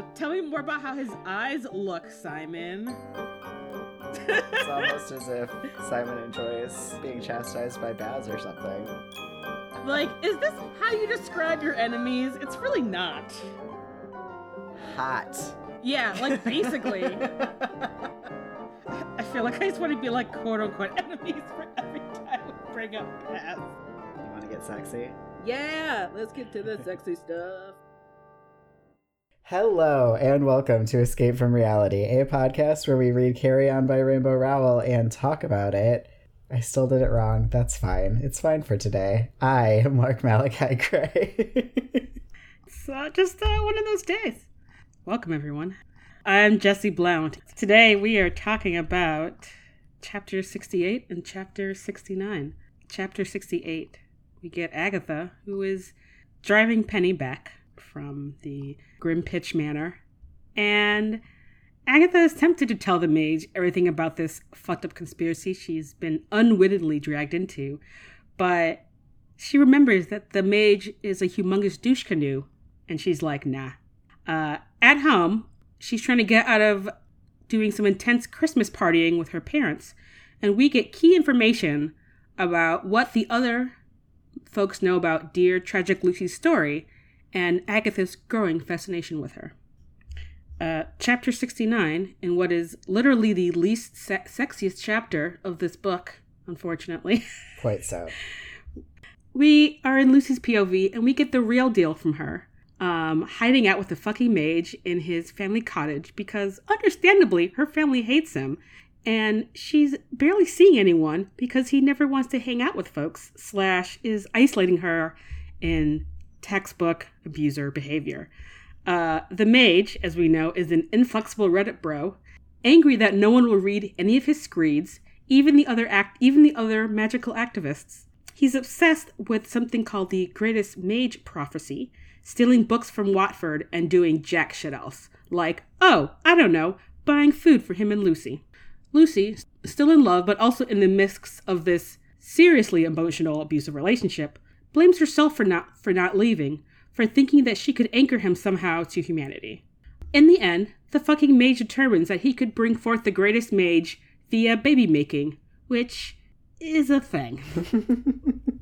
Uh, tell me more about how his eyes look, Simon. It's almost as if Simon enjoys being chastised by Baz or something. Like, is this how you describe your enemies? It's really not. Hot. Yeah, like basically. I feel like I just want to be like quote unquote enemies for every time we bring up Baz. You want to get sexy? Yeah, let's get to the sexy stuff. Hello, and welcome to Escape from Reality, a podcast where we read Carry On by Rainbow Rowell and talk about it. I still did it wrong. That's fine. It's fine for today. I am Mark Malachi Gray. It's uh, just uh, one of those days. Welcome, everyone. I'm Jesse Blount. Today we are talking about chapter 68 and chapter 69. Chapter 68, we get Agatha, who is driving Penny back from the Grimm-Pitch Manor. And Agatha is tempted to tell the mage everything about this fucked up conspiracy she's been unwittingly dragged into, but she remembers that the mage is a humongous douche canoe, and she's like, nah. Uh, at home, she's trying to get out of doing some intense Christmas partying with her parents, and we get key information about what the other folks know about dear tragic Lucy's story and Agatha's growing fascination with her. Uh, chapter 69, in what is literally the least se- sexiest chapter of this book, unfortunately, Quite so. we are in Lucy's POV and we get the real deal from her. Um, hiding out with the fucking mage in his family cottage because, understandably, her family hates him, and she's barely seeing anyone because he never wants to hang out with folks, slash, is isolating her in textbook abuser behavior. Uh, the mage, as we know, is an inflexible Reddit bro, angry that no one will read any of his screeds, even the other act, even the other magical activists. He's obsessed with something called the Greatest Mage Prophecy, stealing books from Watford and doing jack shit else, like, oh, I don't know, buying food for him and Lucy. Lucy, still in love but also in the midst of this seriously emotional abusive relationship, blames herself for not for not leaving, for thinking that she could anchor him somehow to humanity. In the end, the fucking mage determines that he could bring forth the greatest mage via baby making, which is a thing.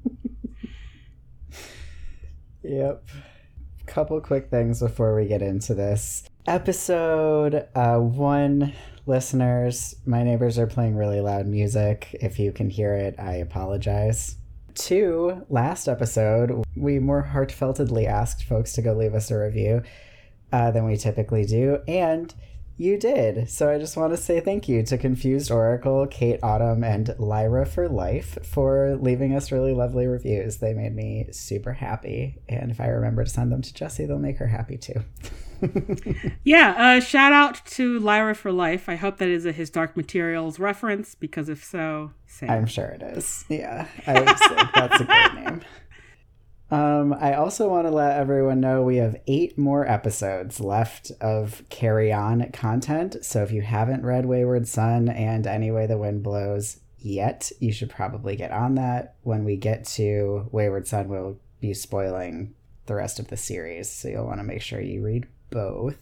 Yep. Couple quick things before we get into this. Episode uh, one, listeners, my neighbors are playing really loud music. If you can hear it, I apologize. Two, last episode, we more heartfeltedly asked folks to go leave us a review uh, than we typically do, and you did. So I just want to say thank you to Confused Oracle, Kate Autumn, and Lyra for Life for leaving us really lovely reviews. They made me super happy. And if I remember to send them to Jessie, they'll make her happy too. Yeah, uh, shout out to Lyra for Life. I hope that is a His Dark Materials reference, because if so, same. I'm sure it is. Yeah, I was like, that's a great name. Um, I also want to let everyone know we have eight more episodes left of Carry On content. So if you haven't read Wayward Son and Any Way the Wind Blows yet, you should probably get on that. When we get to Wayward Son, we'll be spoiling the rest of the series. So you'll want to make sure you read both.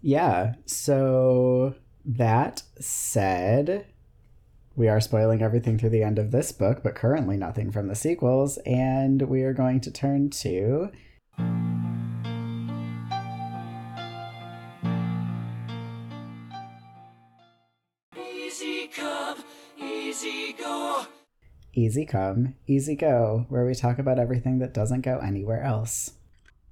Yeah, so that said, we are spoiling everything through the end of this book, but currently nothing from the sequels, and we are going to turn to. Easy come, easy go. Easy Come, Easy Go, where we talk about everything that doesn't go anywhere else.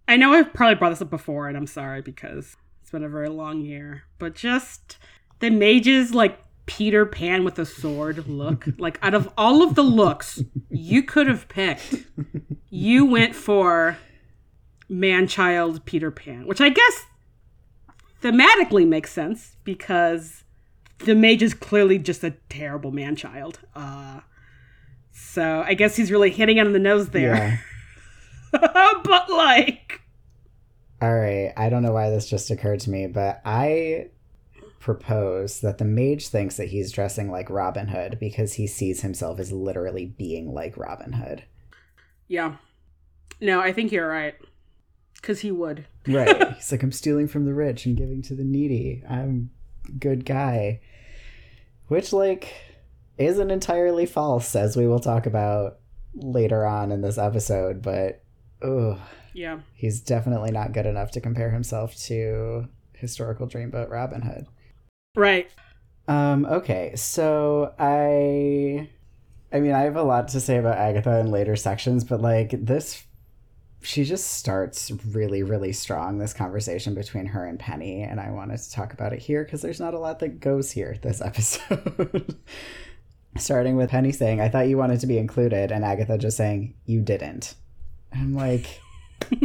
I know I've probably brought this up before, and I'm sorry because it's been a very long year. But just the mage's like Peter Pan with a sword look. like out of all of the looks you could have picked, you went for man child Peter Pan, which I guess thematically makes sense because the mage is clearly just a terrible man child. Uh, so I guess he's really hitting it on the nose there. but like, All right, I don't know why this just occurred to me, but I propose that the mage thinks that he's dressing like Robin Hood because he sees himself as literally being like Robin Hood. yeah. No, I think you're right. Because he would. right. He's like, I'm stealing from the rich and giving to the needy. I'm good guy. Which, like, isn't entirely false, as we will talk about later on in this episode, but ugh, Yeah. he's definitely not good enough to compare himself to historical dreamboat Robin Hood. Right. Um, okay, so I I mean I have a lot to say about Agatha in later sections, but like this she just starts really, really strong, this conversation between her and Penny, and I wanted to talk about it here because there's not a lot that goes here this episode. Starting with Penny saying, I thought you wanted to be included, and Agatha just saying, You didn't. I'm like,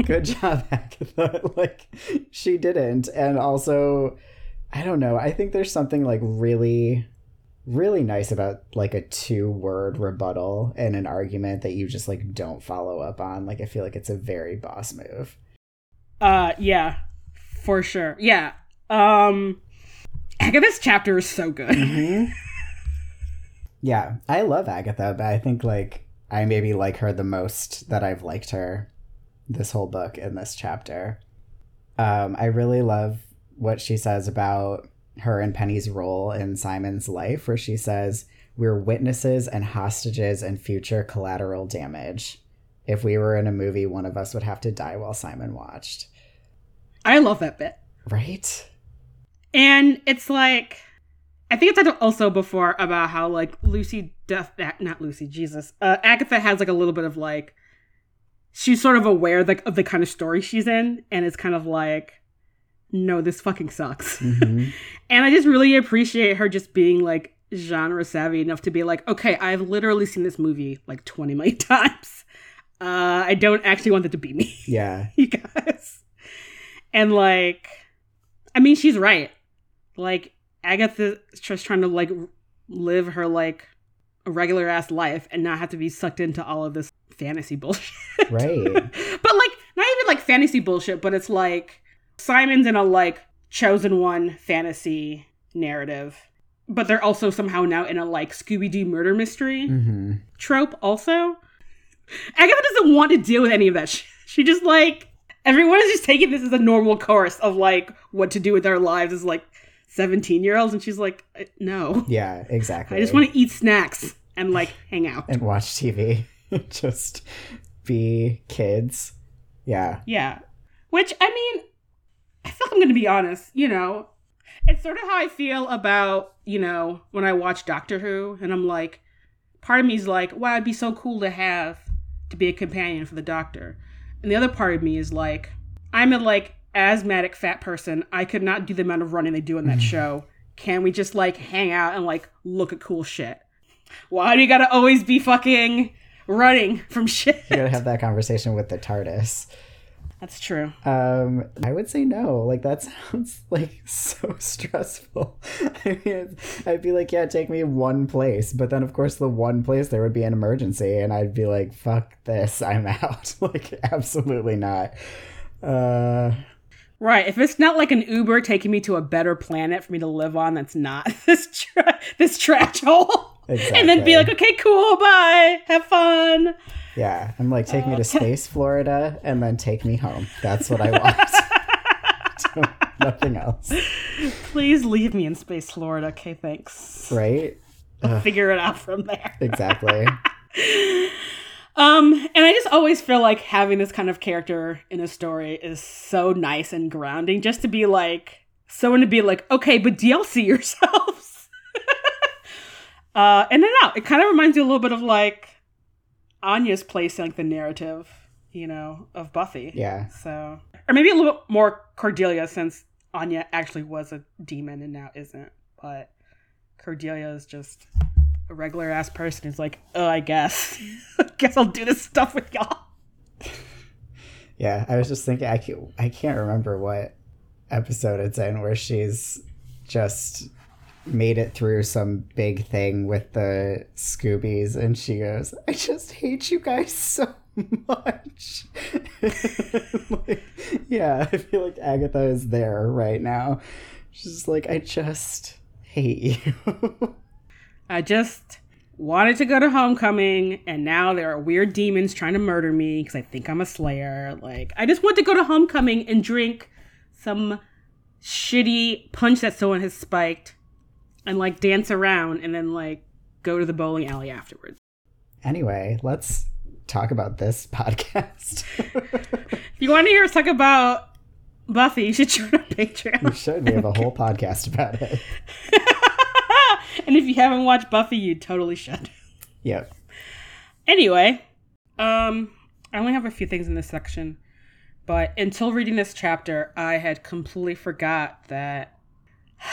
Good job, Agatha. like, she didn't. And also, I don't know. I think there's something like really, really nice about like a two word rebuttal in an argument that you just like don't follow up on. Like, I feel like it's a very boss move. Uh, yeah, for sure. Yeah. Um, Agatha's chapter is so good. Mm-hmm. Yeah, I love Agatha, but I think like I maybe like her the most that I've liked her this whole book in this chapter. Um, I really love what she says about her and Penny's role in Simon's life, where she says, We're witnesses and hostages and future collateral damage. If we were in a movie, one of us would have to die while Simon watched. I love that bit. Right? And it's like, I think it's talked also before about how like Lucy, Duff, not Lucy, Jesus, uh, Agatha has like a little bit of like, she's sort of aware like of the kind of story she's in, and it's kind of like, no, this fucking sucks. Mhm. And I just really appreciate her just being like genre savvy enough to be like, okay, I've literally seen this movie like 20 million times. Uh, I don't actually want it to be me Yeah. you guys. And like, I mean, she's right. Like, Agatha's just trying to like live her like regular ass life and not have to be sucked into all of this fantasy bullshit. Right. but like, not even like fantasy bullshit, but it's like Simon's in a like chosen one fantasy narrative. But they're also somehow now in a like Scooby Doo murder mystery hmm trope also. Agatha doesn't want to deal with any of that shit. She just like everyone is just taking this as a normal course of like what to do with their lives is like 17 year olds and she's like "Uh, no. Yeah, exactly. I just want to eat snacks and like hang out. and watch TV. just be kids. Yeah. Yeah. Which I mean I feel like I'm going to be honest, you know. It's sort of how I feel about, you know, when I watch Doctor Who and I'm like part of me is like, wow, it'd be so cool to have to be a companion for the doctor. And the other part of me is like, I'm a like asthmatic fat person. I could not do the amount of running they do in that show. Can we just like hang out and like look at cool shit? Why do you gotta always be fucking running from shit? You gotta have that conversation with the TARDIS. That's true. Um, I would say no. Like that sounds like so stressful. I mean, I'd be like, yeah, take me one place, but then of course the one place there would be an emergency, and I'd be like, fuck this, I'm out. like, absolutely not. Uh, Right. If it's not like an Uber taking me to a better planet for me to live on, that's not this tra- this trash hole. And then be like, okay, cool, bye, have fun. yeah, I'm like, take me Uh, to space, Florida, and then take me home. That's what I want. Nothing else, Please leave me in space, Florida. Okay, thanks. right? Ugh, Figure it out from there. exactly. Um, and I just always feel like having this kind of character in a story is so nice and grounding. Just to be like someone to be like, okay, but DLC yourselves. uh, and then no, it kind of reminds you a little bit of like Anya's place in like the narrative, you know, of Buffy. Yeah. So, or maybe a little bit more Cordelia since Anya actually was a demon and now isn't. But Cordelia is just a regular ass person who's like, oh, I guess, I guess I'll do this stuff with y'all. Yeah, I was just thinking I can't, I can't remember what episode it's in where she's just made it through some big thing with the Scoobies and she goes, I just hate you guys so much. Like, yeah, I feel like Agatha is there right now. She's like, I just hate you. I just wanted to go to homecoming and now there are weird demons trying to murder me because I think I'm a slayer. Like, I just want to go to homecoming and drink some shitty punch that someone has spiked and like dance around and then like go to the bowling alley afterwards. Anyway, let's talk about this podcast. If you want to hear us talk about Buffy, you should join our Patreon. we should. We have a whole podcast about it. and if you haven't watched Buffy, you totally should. Yeah. Anyway, um, I only have a few things in this section, but until reading this chapter, I had completely forgot that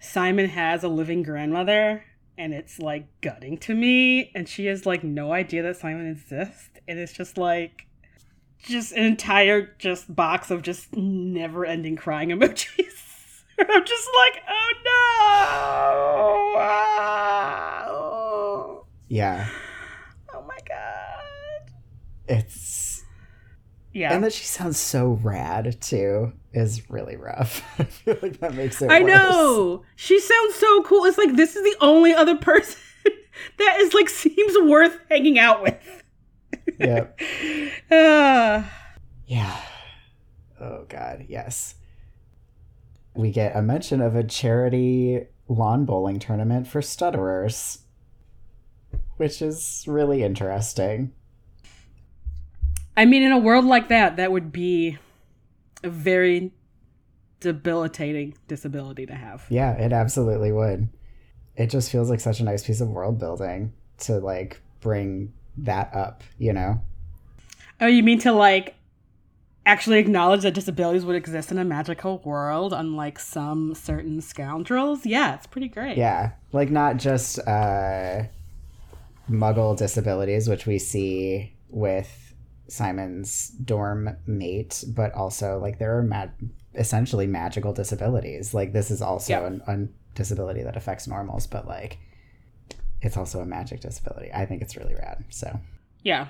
Simon has a living grandmother, and it's like gutting to me, and she has like no idea that Simon exists, and it's just like just an entire just box of just never ending crying emojis. I'm just like, oh no! Ah, oh. Yeah. Oh my god. It's Yeah. and that she sounds so rad too is really rough. I feel like that makes it I worse. know. She sounds so cool. It's like this is the only other person that is like seems worth hanging out with. Yep. Uh, Yeah. Oh god, yes. We get a mention of a charity lawn bowling tournament for stutterers, which is really interesting. I mean, in a world like that, that would be a very debilitating disability to have. Yeah, it absolutely would. It just feels like such a nice piece of world building to like bring that up, you know? Oh, you mean to like actually acknowledge that disabilities would exist in a magical world, unlike some certain scoundrels? Yeah, it's pretty great. Yeah, like not just uh, muggle disabilities, which we see with Simon's dorm mate, but also like there are essentially magical disabilities. Like this is also Yeah. an, an disability that affects normals, but like it's also a magic disability. I think it's really rad. So Yeah.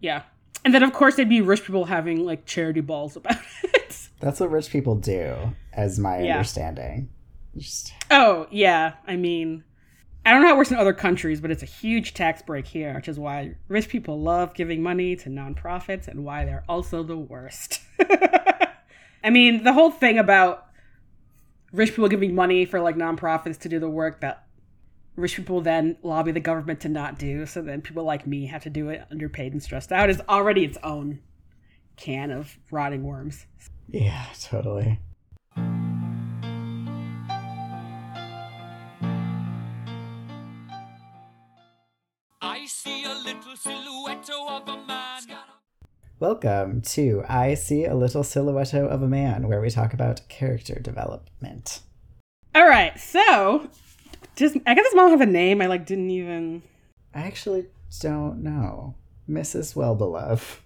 Yeah. And then, of course, there'd be rich people having like charity balls about it. that's what rich people do, as my Yeah. understanding. Just Oh, yeah. I mean, I don't know how it works in other countries, but it's a huge tax break here, which is why rich people love giving money to nonprofits and why they're also the worst. I mean, the whole thing about rich people giving money for like nonprofits to do the work that rich people then lobby the government to not do, so then people like me have to do it underpaid and stressed out is already its own can of rotting worms. yeah, totally. I see a little silhouette of a man. Welcome to I See a Little Silhouette of a Man, where we talk about character development. All right, so does Agatha's mom have a name? I like didn't even. I actually don't know. Mrs. Wellbeloved.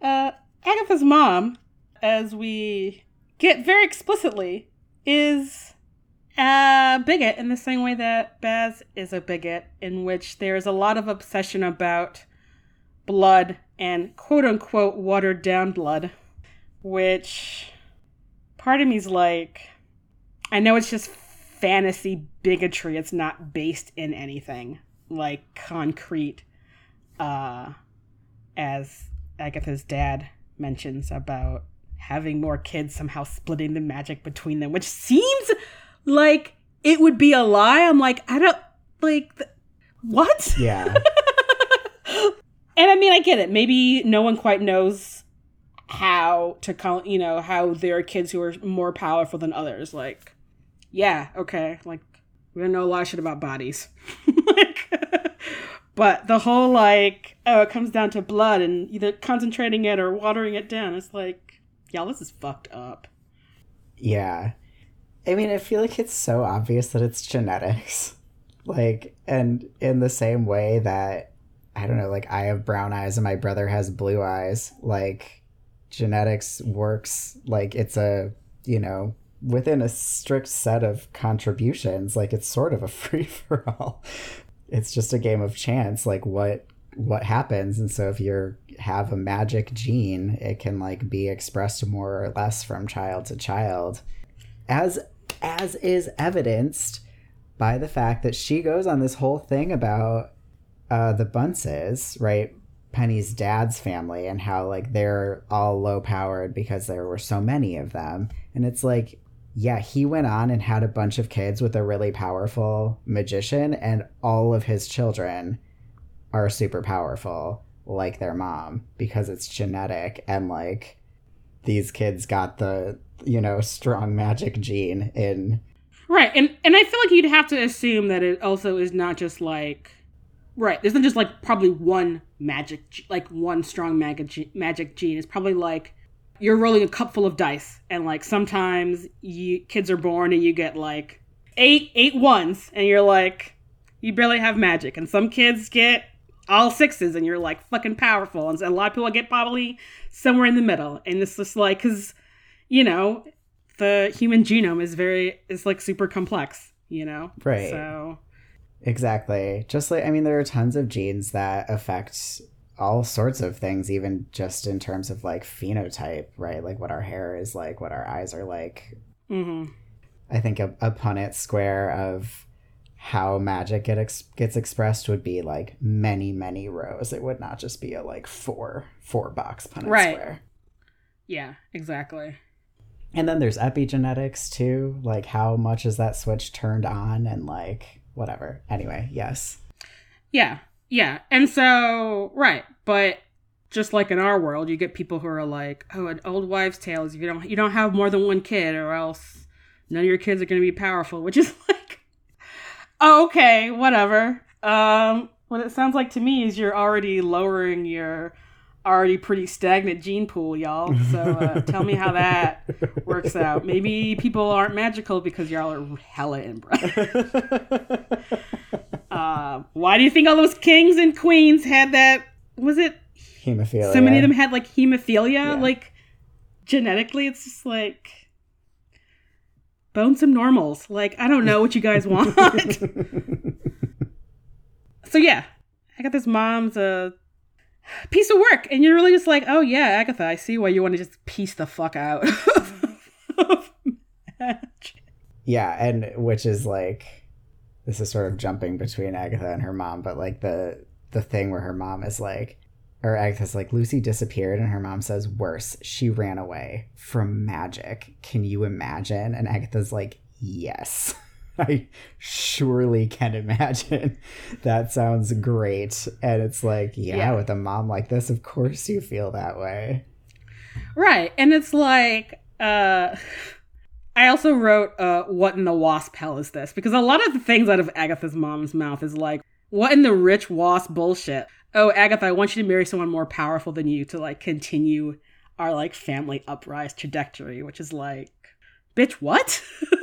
Uh, Agatha's mom, as we get very explicitly, is a bigot in the same way that Baz is a bigot, in which there's a lot of obsession about blood and quote unquote watered down blood, which part of me's like, I know it's just fantasy bigotry, it's not based in anything like concrete, uh, as Agatha's dad mentions about having more kids somehow splitting the magic between them, which seems like it would be a lie. I'm like, I don't like th- what? Yeah. And I mean, I get it. Maybe no one quite knows how to call, you know, how there are kids who are more powerful than others. Like, yeah, okay. Like, we don't know a lot of shit about bodies. like, but the whole, like, oh, it comes down to blood and either concentrating it or watering it down. It's like, y'all, this is fucked up. yeah. I mean, I feel like it's so obvious that it's genetics. Like, and in the same way that, I don't know, like I have brown eyes and my brother has blue eyes, like, genetics works like it's a, you know, within a strict set of contributions, like it's sort of a free for all. It's just a game of chance, like what what happens and so if you have a magic gene it can like be expressed more or less from child to child as as is evidenced by the fact that she goes on this whole thing about uh, the Bunces, right? Penny's dad's family and how like they're all low powered because there were so many of them. And it's like, yeah, he went on and had a bunch of kids with a really powerful magician, and all of his children are super powerful, like their mom, because it's genetic and like these kids got the, you know, strong magic gene in Right, and and I feel like you'd have to assume that it also is not just like, right. There's not just like probably one magic, like one strong magic magic gene. It's probably like you're rolling a cup full of dice, and like sometimes you kids are born and you get like eight eight ones, and you're like you barely have magic, and some kids get all sixes, and you're like fucking powerful, and a lot of people get probably somewhere in the middle, and it's just like because you know the human genome is very is like super complex you know Right. so Exactly. Just like I mean, there are tons of genes that affect all sorts of things, even just in terms of like phenotype, right? Like what our hair is like, what our eyes are like. hmm I think a, a Punnett square of how magic get ex- gets expressed would be like many, many rows. It would not just be a like four four box Punnett Right. square. yeah exactly And then there's epigenetics too. Like how much is that switch turned on and like whatever. Anyway, yes. yeah yeah and so right but just like in our world you get people who are like oh an old wives tale is if you don't you don't have more than one kid or else none of your kids are going to be powerful which is like oh, okay whatever. Um what it sounds like to me is you're already lowering your already pretty stagnant gene pool y'all. So uh, tell me how that works out. Maybe people aren't magical because y'all are hella inbred uh, why do you think all those kings and queens had that was it Hemophilia. so many of them had like hemophilia Yeah. like genetically it's just like bone some normals like i don't know what you guys want so yeah I got this mom's a piece of work and you're really just like oh yeah agatha i see why you want to just piece the fuck out. Yeah, and which is like this is sort of jumping between Agatha and her mom, but like the the thing where her mom is like or Agatha's like Lucy disappeared and her mom says worse, she ran away from magic. Can you imagine? And Agatha's like, "Yes." I surely can imagine. That sounds great. And it's like, yeah, Yeah. with a mom like this, of course you feel that way. Right. And it's like, uh, I also wrote, uh, what in the wasp hell is this? Because a lot of the things out of Agatha's mom's mouth is like, what in the rich wasp bullshit? Oh, Agatha, I want you to marry someone more powerful than you to like continue our like family uprise trajectory, which is like, bitch, what?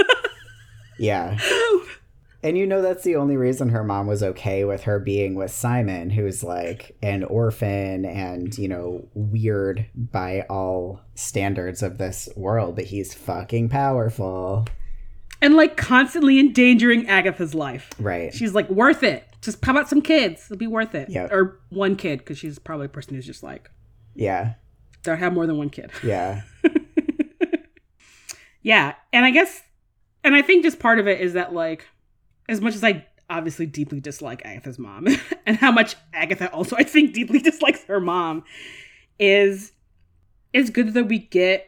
Yeah. And you know that's the only reason her mom was okay with her being with Simon, who's like an orphan and, you know, weird by all standards of this world, but he's fucking powerful. and like constantly endangering Agatha's life. Right. She's like, worth it. Just how about some kids? It'll be worth it. Yeah. Or one kid, because she's probably a person who's just like, Yeah. don't have more than one kid. Yeah. Yeah, and I guess, and I think just part of it is that like, as much as I obviously deeply dislike Agatha's mom, and how much Agatha also I think deeply dislikes her mom, is it's good that we get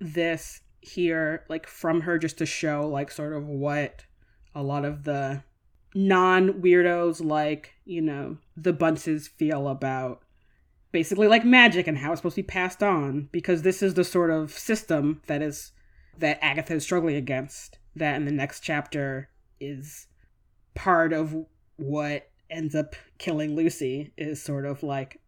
this here like from her just to show like sort of what a lot of the non weirdos like you know the bunces feel about basically like magic and how it's supposed to be passed on because this is the sort of system that is that Agatha is struggling against that in the next chapter is part of what ends up killing Lucy is sort of like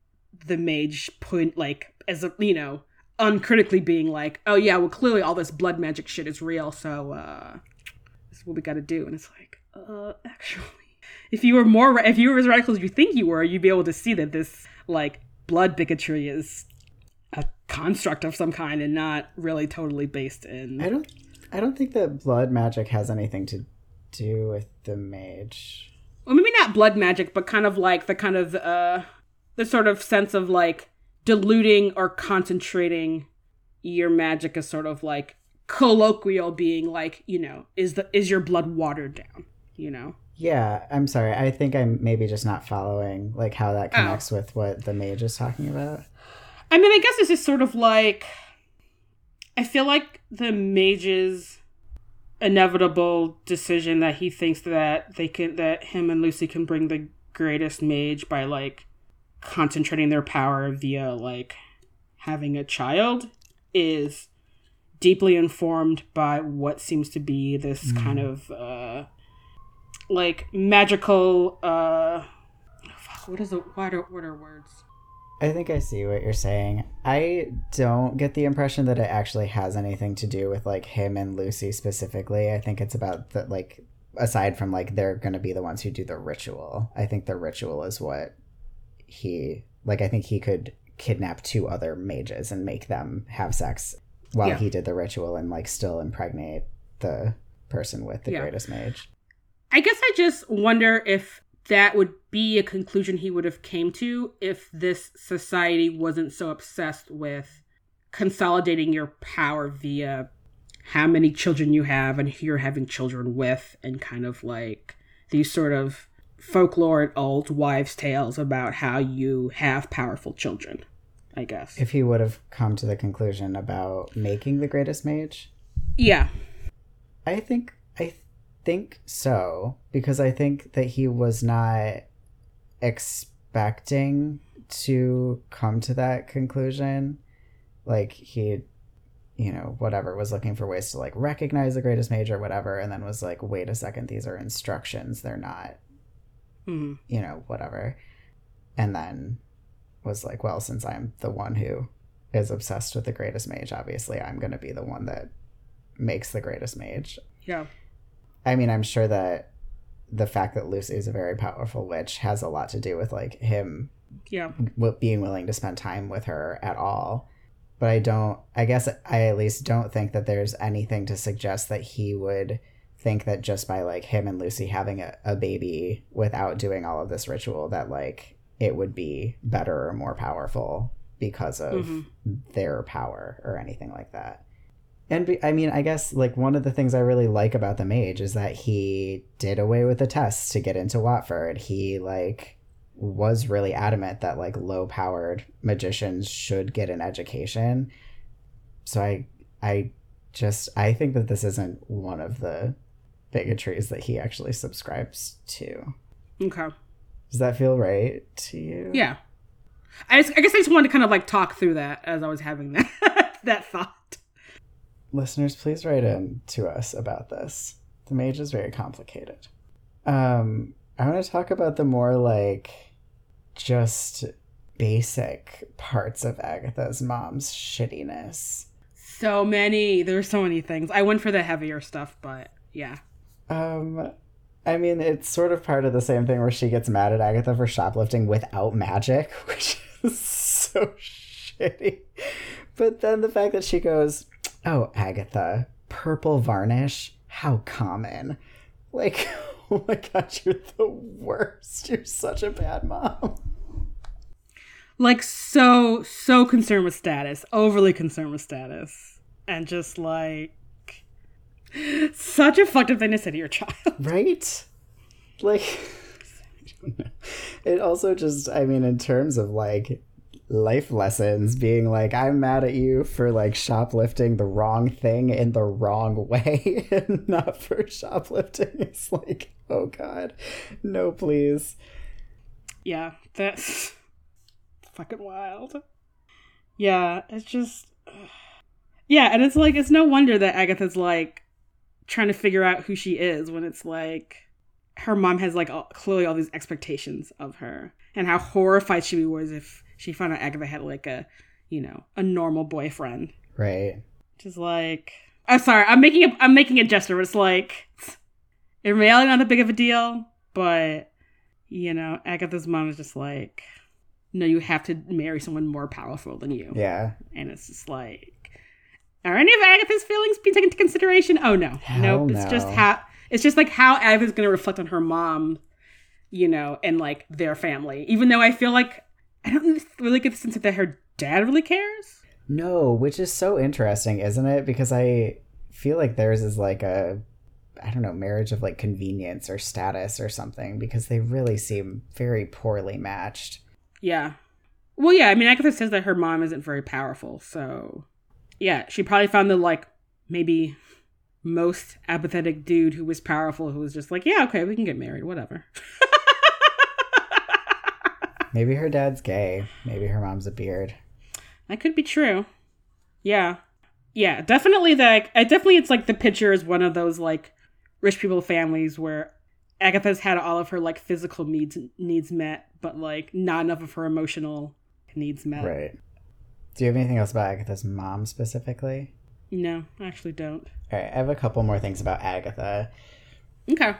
the mage point like as a you know uncritically being like oh yeah well clearly all this blood magic shit is real so uh this is what we got to do. And it's like uh actually if you were more if you were as radical as you think you were you'd be able to see that this like blood bigotry is a construct of some kind and not really totally based in I don't I don't think that blood magic has anything to do with the mage. well maybe not blood magic but kind of like the kind of uh the sort of sense of like diluting or concentrating your magic is sort of like colloquial being like you know is the is your blood watered down you know Yeah, I'm sorry. I think I'm maybe just not following like how that Oh. connects with what the mage is talking about. I mean, I guess this is sort of like I feel like the mage's inevitable decision that he thinks that they can that him and Lucy can bring the greatest mage by like concentrating their power via like having a child is deeply informed by what seems to be this kind of uh like magical uh fuck, what is it what are, what are words I think I see what you're saying. I don't get the impression that it actually has anything to do with like him and Lucy specifically. I think it's about the like aside from like they're going to be the ones who do the ritual. I think the ritual is what he like I think he could kidnap two other mages and make them have sex while Yeah. he did the ritual and like still impregnate the person with the Yeah. greatest mage. I guess I just wonder if that would be a conclusion he would have came to if this society wasn't so obsessed with consolidating your power via how many children you have and who you're having children with and kind of like these sort of folklore and old wives tales about how you have powerful children i guess. If he would have come to the conclusion about making the greatest mage, yeah. I think think so because I think that he was not expecting to come to that conclusion. Like he, you know, whatever was looking for ways to like recognize the greatest mage or whatever, and then was like, wait a second, these are instructions. They're not, Mhm. you know, whatever. And then was like, well, since I'm the one who is obsessed with the greatest mage, obviously I'm going to be the one that makes the greatest mage. yeah I mean, I'm sure that the fact that Lucy is a very powerful witch has a lot to do with like him yeah w- being willing to spend time with her at all. But I don't, I guess I at least don't think that there's anything to suggest that he would think that just by like him and Lucy having a, a baby without doing all of this ritual, that like it would be better or more powerful because of Mhm. their power or anything like that. And be, I mean, I guess like one of the things I really like about the mage is that he did away with the tests to get into Watford. He like was really adamant that like low powered magicians should get an education. So I I just I think that this isn't one of the bigotries that he actually subscribes to. okay Does that feel right to you? Yeah. I, just, I guess I just wanted to kind of like talk through that as I was having that that thought. Listeners please write in to us about this the mage is very complicated um i want to talk about the more like just basic parts of agatha's mom's shittiness So many. There's so many things. I went for the heavier stuff, but yeah. um i mean it's sort of part of the same thing where she gets mad at agatha for shoplifting without magic which is so shitty but then the fact that she goes oh agatha purple varnish? How common. Like oh my god you're the worst. You're such a bad mom. Like so so concerned with status, overly concerned with status, and just like such a fucked up thing to say to your child. right? Like I don't know. it also just i mean in terms of like life lessons being like i'm mad at you for like shoplifting the wrong thing in the wrong way and not for shoplifting. It's like oh god. No please. Yeah, that's fucking wild. Yeah, it's just Yeah, and it's like it's no wonder that Agatha's like trying to figure out who she is when it's like her mom has like all, clearly all these expectations of her and how horrified she would was if she found out Agatha had like a, you know, a normal boyfriend. right Just like I'm sorry, I'm making a I'm making a gesture. But it's like in reality not that big of a deal, but you know, Agatha's mom is just like, no, you have to marry someone more powerful than you, yeah and it's just like, are any of Agatha's feelings being taken into consideration? Oh no, Hell nope. It's just how it's just like how Agatha's going to reflect on her mom, you know, and like their family. Even though I feel like I don't really get the sense that her dad really cares. No, which is so interesting, isn't it? Because I feel like theirs is like a I don't know, marriage of like convenience or status or something because they really seem very poorly matched. Yeah. Well, yeah, I mean, Agatha says that her mom isn't very powerful, so yeah, she probably found the like maybe most apathetic dude who was powerful who was just like, yeah, okay, we can get married, whatever. Maybe her dad's gay. Maybe her mom's a beard. That could be true. Yeah. Yeah, definitely that I definitely it's like the picture is one of those like rich people families where Agatha's had all of her like physical needs needs met, but like not enough of her emotional needs met. Right. Do you have anything else about Agatha's mom specifically? No, I actually don't. All right, I have a couple more things about Agatha. Okay.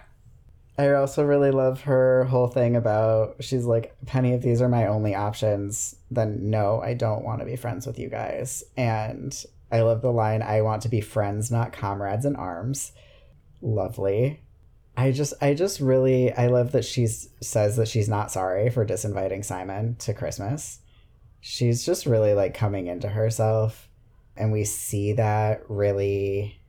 I also really love her whole thing about she's like, Penny, if these are my only options, then no, I don't want to be friends with you guys. And I love the line, I want to be friends, not comrades in arms. Lovely. I just I just really I love that she says that she's not sorry for disinviting Simon to Christmas. She's just really like coming into herself and we see that really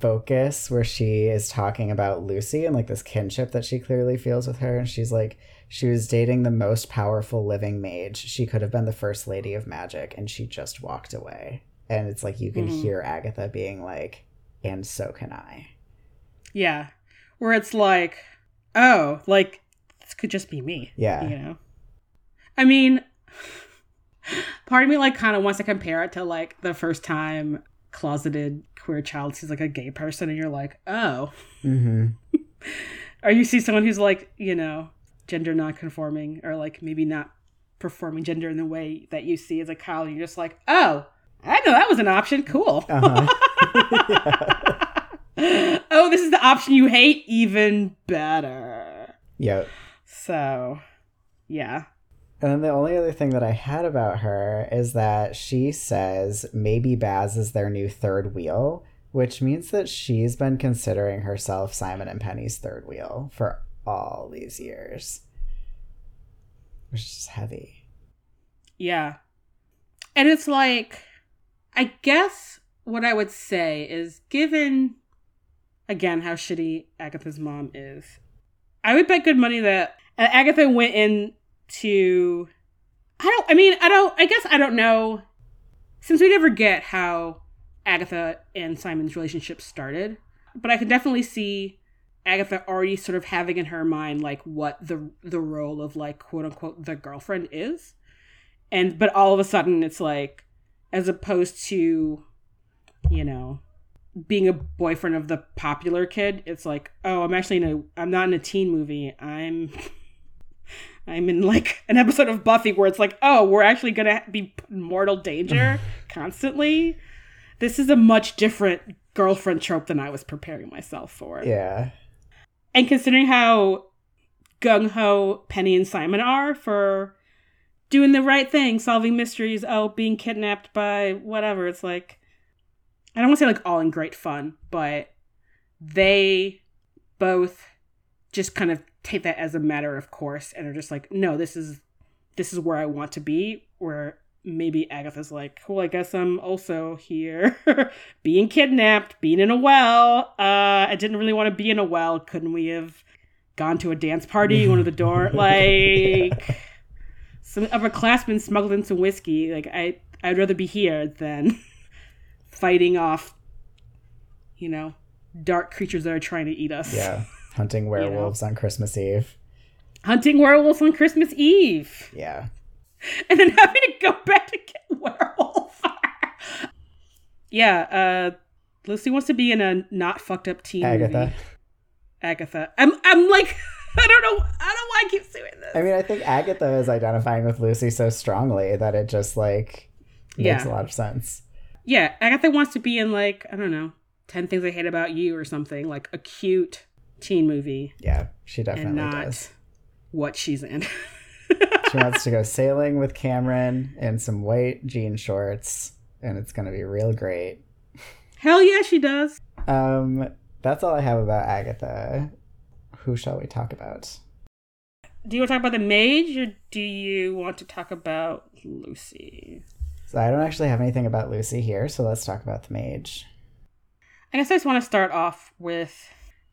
focus where she is talking about Lucy and like this kinship that she clearly feels with her. And she's like, she was dating the most powerful living mage. She could have been the first lady of magic, and she just walked away. And it's like you can Mhm. hear Agatha being like, and so can I. Yeah. Where it's like, oh, like this could just be me. Yeah. You know? I mean, part of me like kind of wants to compare it to like the first time closeted queer child sees like a gay person and you're like, oh. Mm-hmm. Or you see someone who's like, you know, gender non-conforming or like maybe not performing gender in the way that you see as a child. And you're just like, oh, I know that was an option. Cool. Uh-huh. oh, this is the option you hate? Even better. yep. So, yeah. And then the only other thing that I had about her is that she says maybe Baz is their new third wheel, which means that she's been considering herself Simon and Penny's third wheel for all these years. Which is heavy. Yeah. And it's like, I guess what I would say is given, again, how shitty Agatha's mom is, I would bet good money that Agatha went in to. I don't, I mean, I don't, I guess I don't know. Since we never get how Agatha and Simon's relationship started, but I can definitely see Agatha already sort of having in her mind like what the the role of like quote unquote the girlfriend is and but all of a sudden it's like as opposed to you know being a boyfriend of the popular kid it's like oh i'm actually in a i'm not in a teen movie i'm i'm in like an episode of buffy where it's like oh we're actually gonna be put in mortal danger constantly. This is a much different girlfriend trope than i was preparing myself for. Yeah. and considering how gung ho Penny and Simon are for doing the right thing, solving mysteries, oh, being kidnapped by whatever, it's like, I don't want to say like all in great fun, but they both just kind of take that as a matter of course and are just like, no, this is this is where I want to be. Where maybe Agatha's like, cool, I guess I'm also here, being kidnapped, being in a well. Uh, I didn't really want to be in a well. Couldn't we have gone to a dance party? One of the door, like some upperclassmen smuggled in some whiskey. Like I, I'd rather be here than fighting off, you know, dark creatures that are trying to eat us. Yeah. Hunting werewolves on Christmas Eve. Hunting werewolves on Christmas Eve. Yeah. and then having to go back to get werewolf. yeah, uh Lucy wants to be in a not fucked up teen Agatha. movie. Agatha. I'm I'm like I don't know I don't know why I keep doing this. I mean, I think Agatha is identifying with Lucy so strongly that it just like makes Yeah. a lot of sense. yeah, Agatha wants to be in like, I don't know, 10 things I hate about you or something, like a cute teen movie Yeah, she definitely does. what she's in. She wants to go sailing with Cameron in some white jean shorts, and it's going to be real great. Hell yeah, she does. Um, that's all I have about Agatha. Who shall we talk about? Do you want to talk about the mage or do you want to talk about Lucy? So I don't actually have anything about Lucy here, so let's talk about the mage. I guess I just want to start off with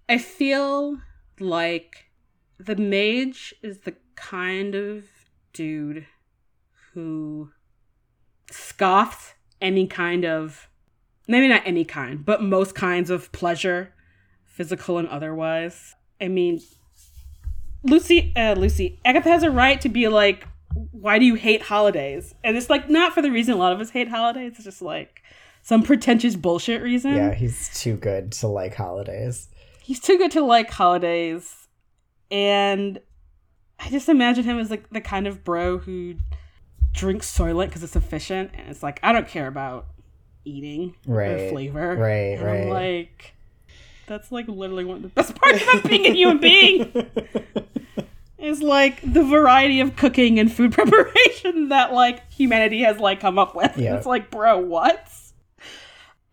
I feel like the mage is the kind of dude who scoffs any kind of maybe not any kind, but most kinds of pleasure, physical and otherwise. I mean, Lucy, uh, Lucy, Agatha has a right to be like, why do you hate holidays? And it's like not for the reason a lot of us hate holidays. It's just like some pretentious bullshit reason. Yeah, he's too good to like holidays. He's too good to like holidays, and I just imagine him as like the kind of bro who drinks Soylent because it's efficient, and it's like I don't care about eating or flavor. right, And I'm right. like, that's like literally one of the best parts about being a human being. is like the variety of cooking and food preparation that like humanity has like come up with. Yeah. It's like, bro, what?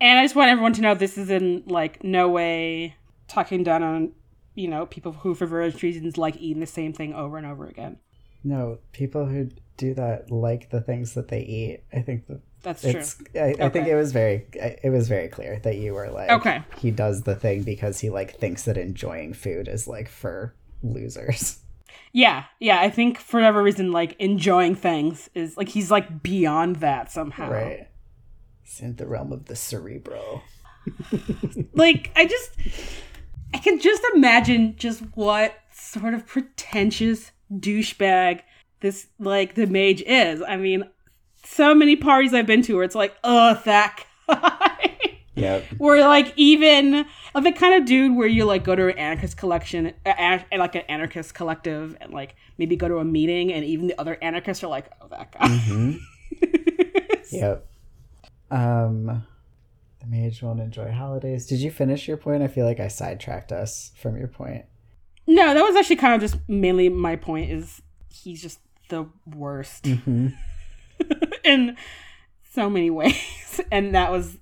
And I just want everyone to know this is in like no way talking down on you know people who for various reasons like eating the same thing over and over again. No, people who do that like the things that they eat. I think that That's true. it's. I, I think it was very. It was very clear that you were like, Okay. he does the thing because he like thinks that enjoying food is like for losers. Yeah, yeah. I think for whatever reason, like enjoying things is like he's like beyond that somehow. Right. It's in the realm of the cerebral. like I just I can just imagine just what sort of pretentious douchebag this like the mage is. I mean, so many parties I've been to where it's like, oh that guy. Yep. where like even of the kind of dude where you like go to an anarchist collection uh, an- like an anarchist collective and like maybe go to a meeting and even the other anarchists are like oh that guy hmm Yep. Um, mage won't enjoy holidays. Did you finish your point? I feel like I sidetracked us from your point. no that was actually kind of just mainly my point is he's just the worst Mm-hmm. in so many ways. And that was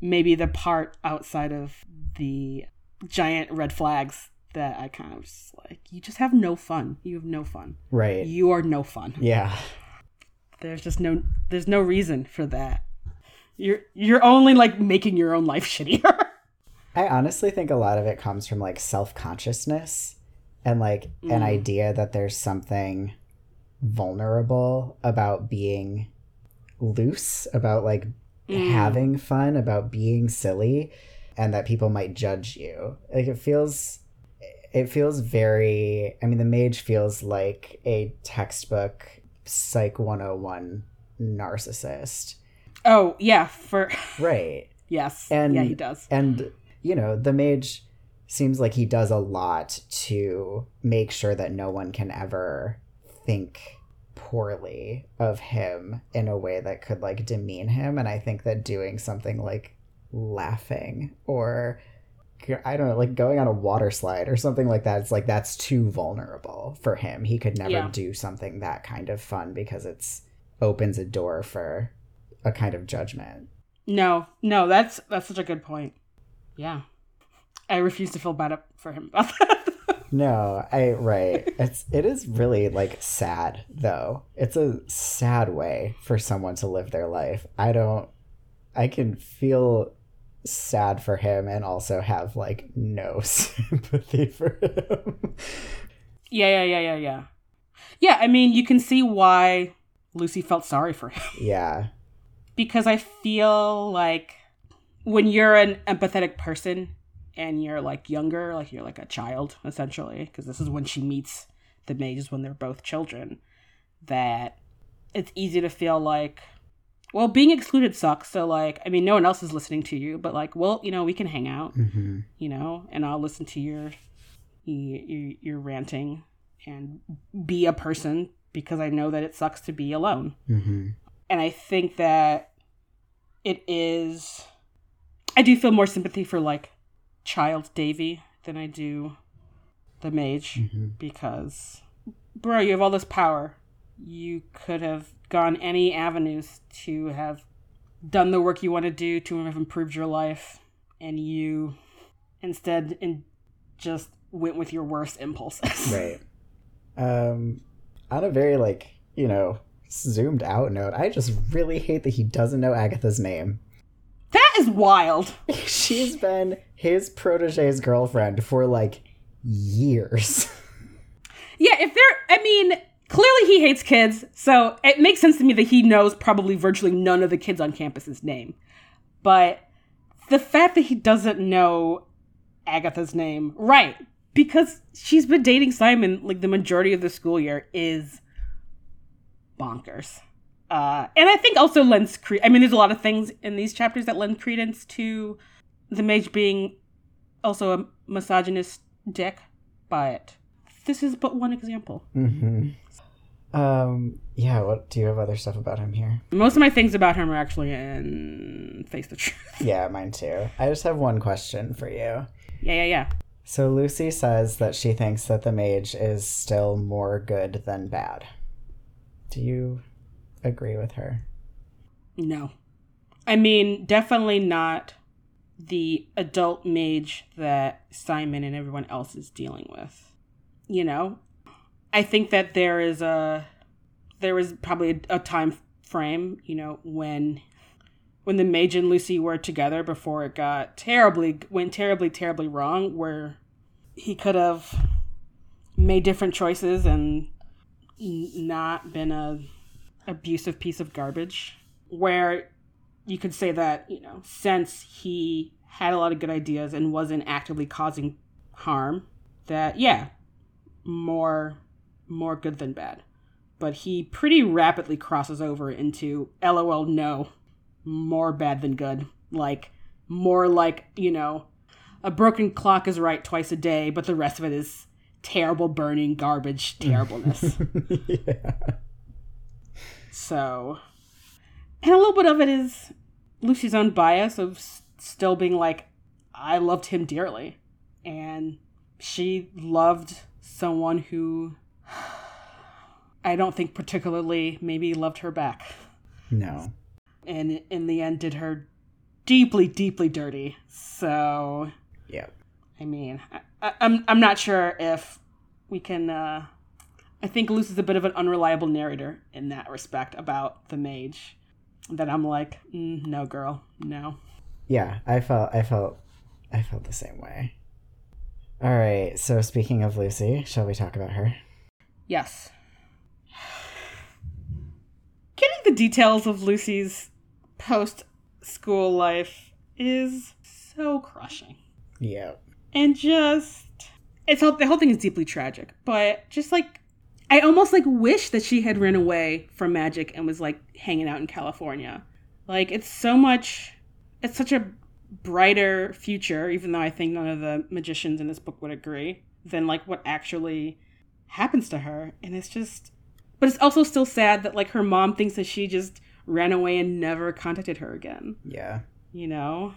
maybe the part outside of the giant red flags that I kind of just like, you just have no fun. You have no fun. Right. You are no fun. Yeah. There's just no there's no reason for that. You're you're only like making your own life shittier. I honestly think a lot of it comes from like self consciousness and like an Mm. idea that there's something vulnerable about being loose, about like Mm. having fun, about being silly, and that people might judge you. Like it feels. It feels very. I mean, the mage feels like a textbook Psych 101 narcissist. Oh, yeah, for Right. yes. And- yeah, he does. And, you know, the mage seems like he does a lot to make sure that no one can ever think poorly of him in a way that could like demean him. And I think that doing something like laughing or I don't know, like going on a water slide or something like that, it's like that's too vulnerable for him. He could never Yeah. do something that kind of fun because it's opens a door for a kind of judgment. No, no, that's that's such a good point. Yeah. I refuse to feel bad up for him about that. No, I right. It's it is really like sad though. It's a sad way for someone to live their life. I don't I can feel sad for him and also have like no sympathy for him. yeah, yeah, yeah, yeah, yeah. Yeah, I mean, you can see why Lucy felt sorry for him. yeah. Because I feel like when you're an empathetic person and you're like younger, like you're like a child essentially, because this is when she meets the mages when they're both children, that it's easy to feel like, well, being excluded sucks. So like, I mean, no one else is listening to you, but like, well, you know, we can hang out, hmm you know, and I'll listen to your your, your ranting and be a person because I know that it sucks to be alone hmm and I think that it is. I do feel more sympathy for like child Davy than I do the mage hmm because, bro, you have all this power. You could have gone any avenues to have done the work you want to do to have improved your life, and you instead in just went with your worst impulses. Right. Um on a very like, you know, zoomed out note, I just really hate that he doesn't know Agatha's name. That is wild. She's been his protege's girlfriend for like years. Yeah, if they're, I mean, clearly he hates kids, so it makes sense to me that he knows probably virtually none of the kids on campus's name. But the fact that he doesn't know Agatha's name, right? Because she's been dating Simon like the majority of the school year is bonkers. Uh, and I think also lends cre- I mean, there's a lot of things in these chapters that lend credence to the mage being also a misogynist dick, but this is but one example. hmm Um, yeah, what do you have other stuff about him here? Most of my things about him are actually in Face the Truth. Yeah, mine too. I just have one question for you. yeah, yeah, yeah. So Lucy says that she thinks that the mage is still more good than bad. Do you agree with her? No. I mean, definitely not the adult mage that Simon and everyone else is dealing with. You know, I think that there is a there was probably a, a time frame, you know, when when the mage and Lucy were together before it got terribly went terribly terribly wrong where he could have made different choices and not been a abusive piece of garbage where you could say that you know since he had a lot of good ideas and wasn't actively causing harm that yeah more more good than bad. But he pretty rapidly crosses over into lol no more bad than good. Like more like you know a broken clock is right twice a day but the rest of it is terrible burning garbage terribleness yeah. So, and a little bit of it is Lucy's own bias of s- still being like, I loved him dearly. And she loved someone who I don't think particularly maybe loved her back. No. And in the end, did her deeply, deeply dirty. So, Yeah. I mean, I, I, I'm I'm not sure if we can. Uh, I think Lucy's a bit of an unreliable narrator in that respect about the mage. That I'm like, mm, no, girl, no. Yeah, I felt I felt I felt the same way. All right, so speaking of Lucy, shall we talk about her? Yes. Getting the details of Lucy's post school life is so crushing. Yeah. And just it's all the whole thing is deeply tragic but just like i almost like wish that she had run away from magic and was like hanging out in california. Like it's so much it's such a brighter future even though i think none of the magicians in this book would agree than like what actually happens to her. And it's just but it's also still sad that like her mom thinks that she just ran away and never contacted her again. Yeah. you know?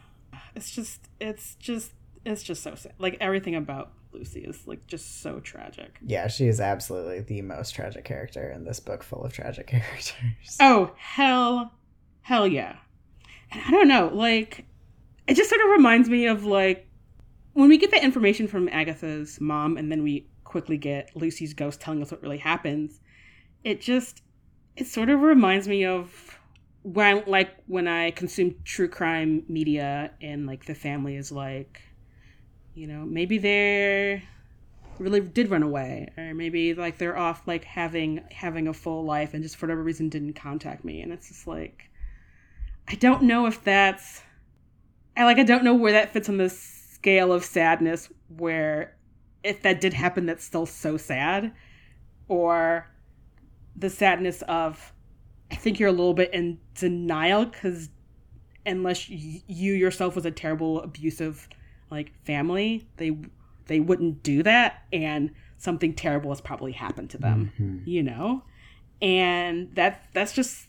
It's just it's just it's just so sad. Like everything about lucy is like just so tragic. Yeah, she is absolutely the most tragic character in this book full of tragic characters. oh hell hell yeah. And i don't know like it just sort of reminds me of like when we get the information from agatha's mom and then we quickly get lucy's ghost telling us what really happens it just it sort of reminds me of when like when i consume true crime media and like the family is like you know maybe they're really did run away or maybe like they're off like having having a full life and just for whatever reason didn't contact me. And it's just like i don't know if that's i like i don't know where that fits on the scale of sadness where if that did happen that's still so sad or the sadness of i think you're a little bit in denial because unless you yourself was a terrible abusive like family they they wouldn't do that and something terrible has probably happened to them Mhm. you know and that that's just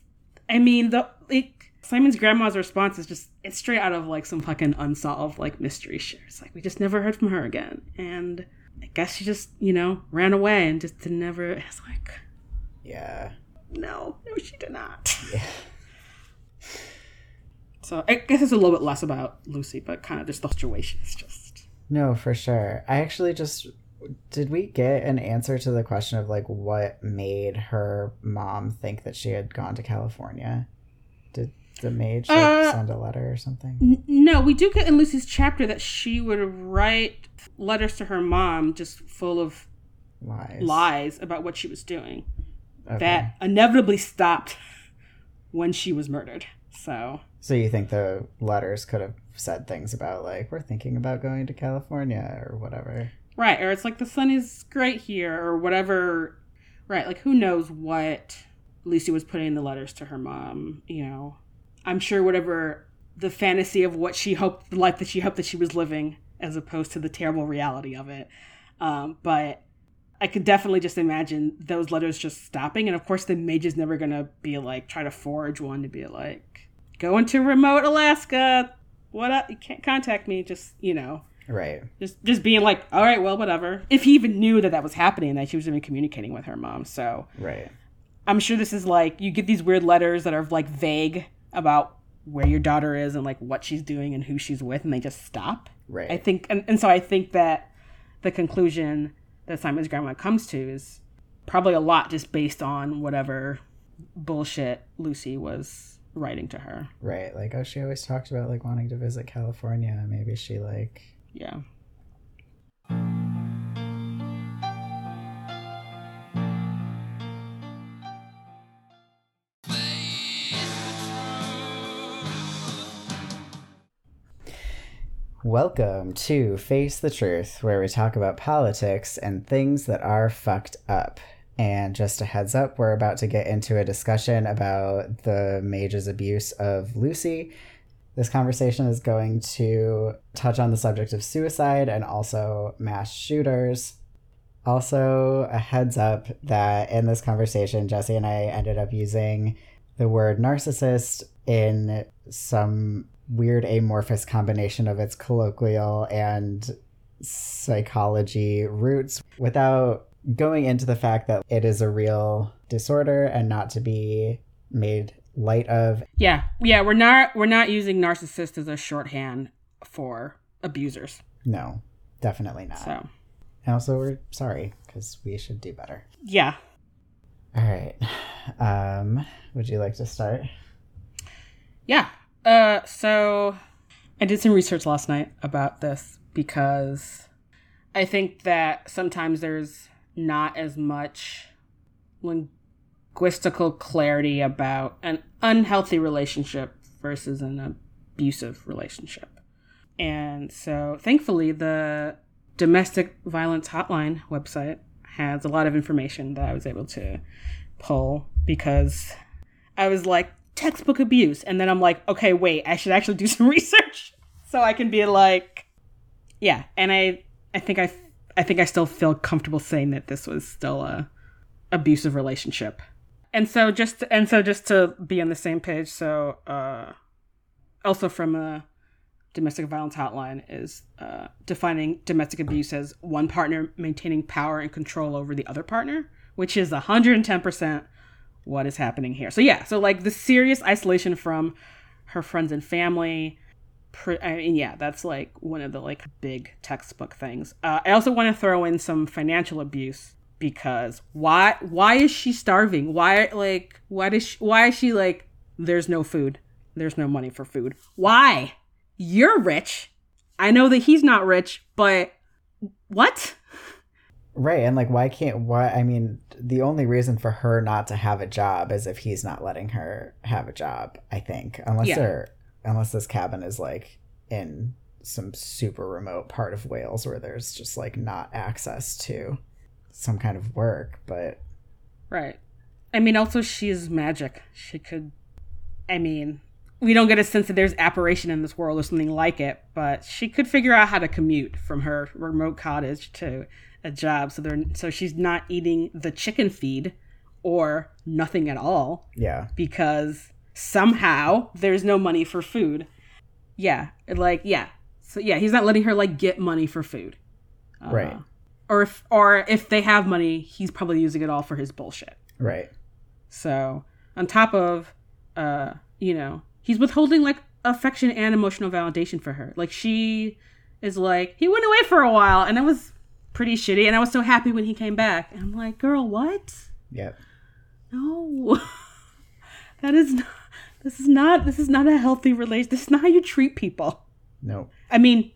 i mean the it, simon's grandma's response is just it's straight out of like some fucking unsolved like mystery shit it's like we just never heard from her again and i guess she just you know ran away and just didn't never it's like Yeah. no no she did not Yeah. So i guess it's a little bit less about lucy but kind of just the situation is just No, for sure. I actually just did we get an answer to the question of like what made her mom think that she had gone to California? Did the mage like, Uh, send a letter or something? N- no, we do get in Lucy's chapter that she would write letters to her mom just full of Lies. lies about what she was doing. Okay. That inevitably stopped when she was murdered. So, So you think the letters could have said things about like we're thinking about going to California or whatever? right, or it's like the sun is great here or whatever. Right, like who knows what Lucy was putting in the letters to her mom, you know. I'm sure whatever the fantasy of what she hoped, the life that she hoped that she was living, as opposed to the terrible reality of it. Um, but I could definitely just imagine those letters just stopping. And of course, the mage is never going to be like, try to forge one to be like, go into remote Alaska. What up? You can't contact me. Just, you know, Right. just just being like, all right, well, whatever. If he even knew that that was happening, that she was even communicating with her mom. So Right. I'm sure this is like you get these weird letters that are like vague about where your daughter is and like what she's doing and who she's with, and they just stop. Right. I think, and, and so I think that the conclusion that Simon's grandma comes to is probably a lot just based on whatever bullshit Lucy was writing to her. Right. Like, oh, she always talked about like wanting to visit California. Maybe she like Yeah. Welcome to Face the Truth, where we talk about politics and things that are fucked up. And just a heads up, we're about to get into a discussion about the mage's abuse of Lucy. This conversation is going to touch on the subject of suicide and also mass shooters. Also, a heads up that in this conversation, Jesse and I ended up using the word narcissist in some weird amorphous combination of its colloquial and psychology roots without going into the fact that it is a real disorder and not to be made light of. Yeah, yeah, we're not we're not using narcissist as a shorthand for abusers. No, definitely not. So And also, we're sorry because we should do better. yeah, All right. Um, would you like to start? yeah. Uh, so I did some research last night about this because I think that sometimes there's not as much linguistical clarity about an unhealthy relationship versus an abusive relationship. And so thankfully, the domestic violence hotline website has a lot of information that I was able to pull because I was like, textbook abuse. And then I'm like, okay, wait, I should actually do some research so I can be like, yeah. And I, I think I, I think I still feel comfortable saying that this was still a abusive relationship. And so just, and so just to be on the same page. So, uh, also from a domestic violence hotline is uh, defining domestic abuse as one partner maintaining power and control over the other partner, which is 110% what is happening here. So yeah, so like the serious isolation from her friends and family. Pre- I mean, yeah, that's like one of the like big textbook things. Uh, I also want to throw in some financial abuse because why? Why is she starving? Why like why does she, why is she like there's no food, there's no money for food? Why? You're rich. I know that he's not rich, but what? Right, and like, why can't why? I mean, the only reason for her not to have a job is if he's not letting her have a job. I think, unless Yeah. they're unless this cabin is like in some super remote part of Wales where there's just like not access to some kind of work. But Right. I mean, also she's magic. She could. I mean, we don't get a sense that there's apparition in this world or something like it, but she could figure out how to commute from her remote cottage to a job, so they're so she's not eating the chicken feed or nothing at all yeah, because somehow there's no money for food. Yeah, like yeah. So yeah, he's not letting her like get money for food. Uh, Right. Or if or if they have money, he's probably using it all for his bullshit. right, So on top of, uh, you know, he's withholding like affection and emotional validation for her. Like she is like, he went away for a while, and it was pretty shitty, and I was so happy when he came back. And I'm like, girl, what? yep, No, that is not. This is not this is not a healthy relation. This is not how you treat people. No. I mean,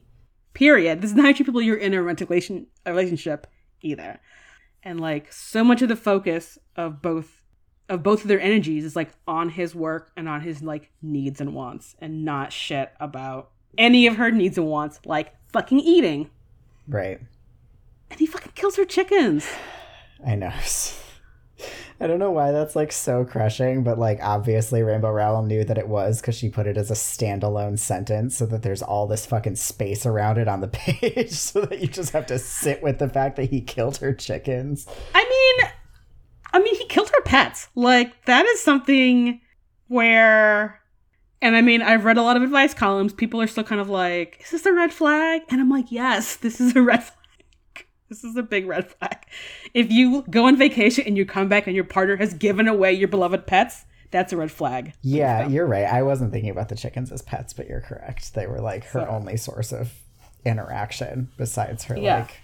period. This is not how you treat people you're in a romantic relation, a relationship either. And like so much of the focus of both of both of their energies is like on his work and on his like needs and wants and not shit about any of her needs and wants like fucking eating. Right. And he fucking kills her chickens. I know. I don't know why that's like so crushing, but like obviously Rainbow Rowell knew that it was because she put it as a standalone sentence so that there's all this fucking space around it on the page so that you just have to sit with the fact that he killed her chickens. I mean, I mean, he killed her pets. Like that is something where, and I mean, I've read a lot of advice columns. People are still kind of like, "Is this a red flag?" And I'm like, "Yes, this is a red flag. This is a big red flag. If you go on vacation and you come back and your partner has given away your beloved pets, that's a red flag." Yeah, you're right. I wasn't thinking about the chickens as pets, but you're correct. They were like her So- only source of interaction besides her Yeah. like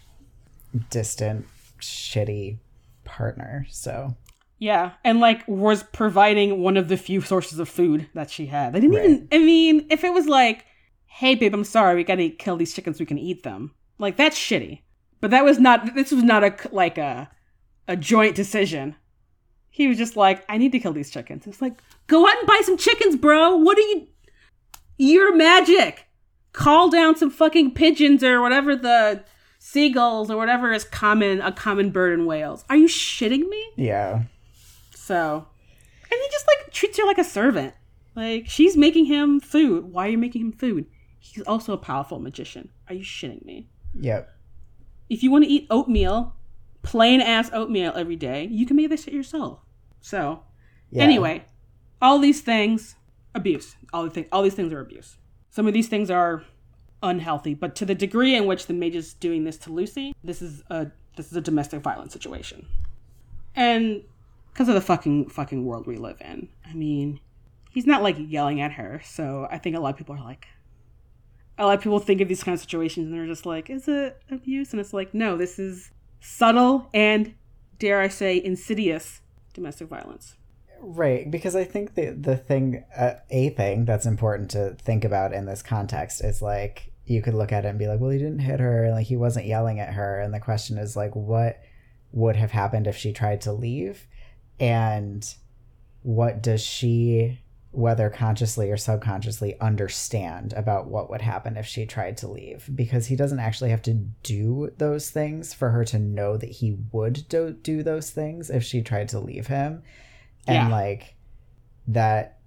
distant, shitty partner. So Yeah, and like was providing one of the few sources of food that she had. They didn't even. I mean, if it was like, "Hey, babe, I'm sorry, we gotta kill these chickens. so We can eat them." Like that's shitty. But that was not. This was not a like a a joint decision. He was just like, "I need to kill these chickens." It's like, go out and buy some chickens, bro. What are you? You're magic. Call down some fucking pigeons or whatever the seagulls or whatever is common a common bird in Wales. Are you shitting me? yeah, So, and he just like treats her like a servant. Like she's making him food. Why are you making him food? He's also a powerful magician. Are you shitting me? yep, If you want to eat oatmeal, plain ass oatmeal every day, you can make this shit yourself. So, yeah. anyway, all these things, abuse. All the things, all these things are abuse. Some of these things are unhealthy, but to the degree in which the mage is doing this to Lucy, this is a this is a domestic violence situation. And because of the fucking fucking world we live in, I mean, he's not like yelling at her. So I think a lot of people are like, a lot of people think of these kind of situations and they're just like, is it abuse? And it's like, no, this is subtle and dare I say insidious domestic violence. Right, because I think the the thing, uh, a thing that's important to think about in this context is like you could look at it and be like, well, he didn't hit her, and like he wasn't yelling at her, and the question is like, what would have happened if she tried to leave, and what does she, whether consciously or subconsciously, understand about what would happen if she tried to leave? Because he doesn't actually have to do those things for her to know that he would do, do those things if she tried to leave him and Yeah. like that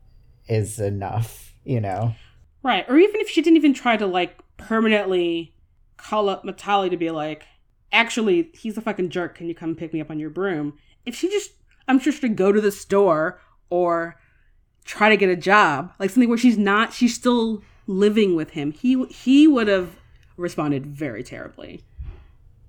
is enough you know Right. Or even if she didn't even try to like permanently call up Mitali to be like, actually, he's a fucking jerk. Can you come pick me up on your broom? If she just, I'm sure she'd go to the store or try to get a job, like something where she's not, she's still living with him. He he would have responded very terribly.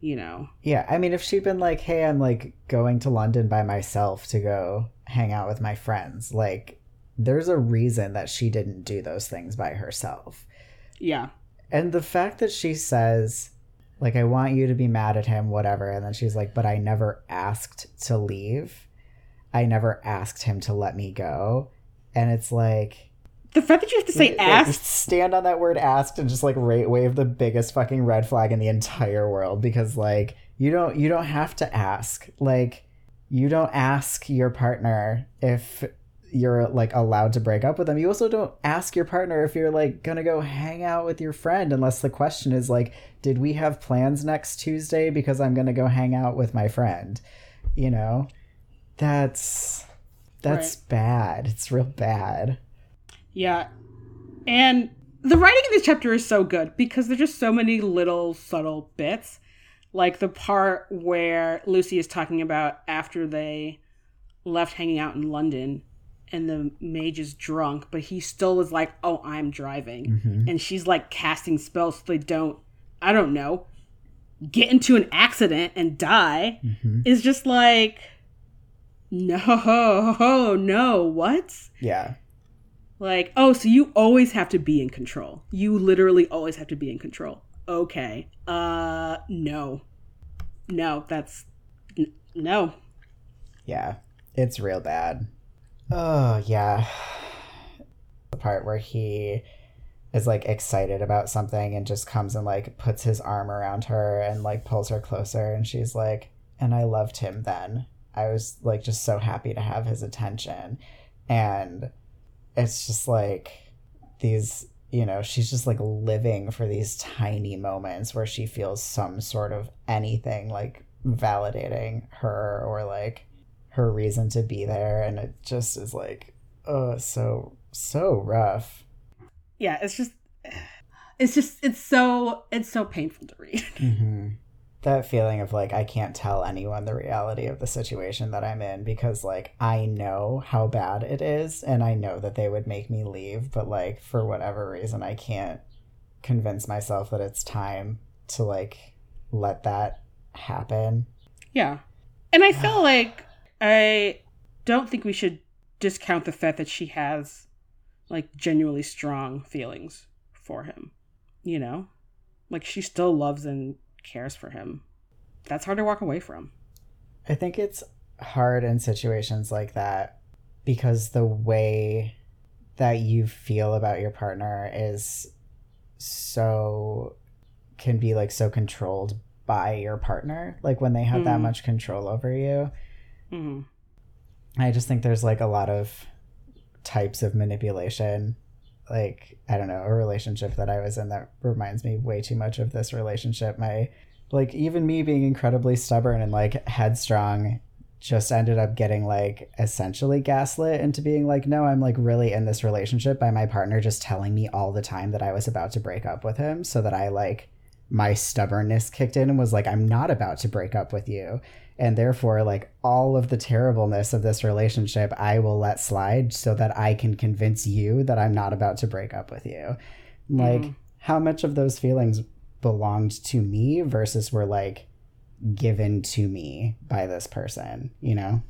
You know. yeah i mean if she'd been like hey i'm like going to london by myself to go hang out with my friends like there's a reason that she didn't do those things by herself Yeah. and the fact that she says like i want you to be mad at him whatever and then she's like but i never asked to leave i never asked him to let me go and it's like The fact that you have to say asked stand on that word asked and just like ra- wave the biggest fucking red flag in the entire world because like you don't you don't have to ask. Like you don't ask your partner if you're like allowed to break up with them. You also don't ask your partner if you're like gonna go hang out with your friend unless the question is like did we have plans next tuesday because i'm gonna go hang out with my friend? You know? That's that's bad it's real bad Yeah. And the writing in this chapter is so good because there's just so many little subtle bits. Like the part where Lucy is talking about after they left hanging out in London and the mage is drunk, but he still is like, Oh, I'm driving. Mm-hmm. And she's like casting spells so they don't, I don't know, get into an accident and die. Mm-hmm. Is just like, No, no, what? yeah Like, oh, so you always have to be in control. You literally always have to be in control. Okay. Uh, no. No, that's. N- no. Yeah, it's real bad. Oh, yeah. The part where he is like excited about something and just comes and like puts his arm around her and like pulls her closer and she's like, and I loved him then. I was like just so happy to have his attention. And it's just like these you know, she's just like living for these tiny moments where she feels some sort of anything like validating her or like her reason to be there. And it just is like, oh, so, so rough. Yeah, it's just, it's just, it's so, it's so painful to read. Mm-hmm. That feeling of like, I can't tell anyone the reality of the situation that I'm in because, like, I know how bad it is and I know that they would make me leave, but, like, for whatever reason, I can't convince myself that it's time to, like, let that happen. Yeah. And I feel like I don't think we should discount the fact that she has like genuinely strong feelings for him. You know? Like she still loves and cares for him. That's hard to walk away from. I think it's hard in situations like that because the way that you feel about your partner is so can be like so controlled by your partner like when they have mm. that much control over you mm. i just think there's like a lot of types of manipulation like i don't know a relationship that i was in that reminds me way too much of this relationship. My like even me being incredibly stubborn and like headstrong just ended up getting like essentially gaslit into being like no i'm like really in this relationship by my partner just telling me all the time that i was about to break up with him so that i like my stubbornness kicked in and was like i'm not about to break up with you and therefore like all of the terribleness of this relationship i will let slide so that i can convince you that i'm not about to break up with you like mm. how much of those feelings belonged to me versus were like given to me by this person, you know?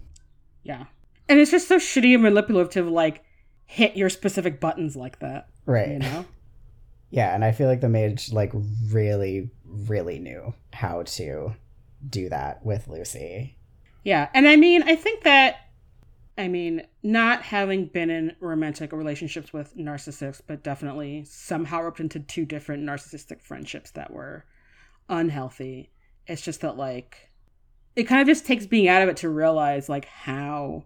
Yeah. And it's just so shitty and manipulative to like hit your specific buttons like that. Right. You know? yeah, and I feel like the mage like really, really knew how to do that with Lucy. Yeah. And I mean, I think that I mean, not having been in romantic relationships with narcissists, but definitely somehow roped into two different narcissistic friendships that were unhealthy it's just that like it kind of just takes being out of it to realize like how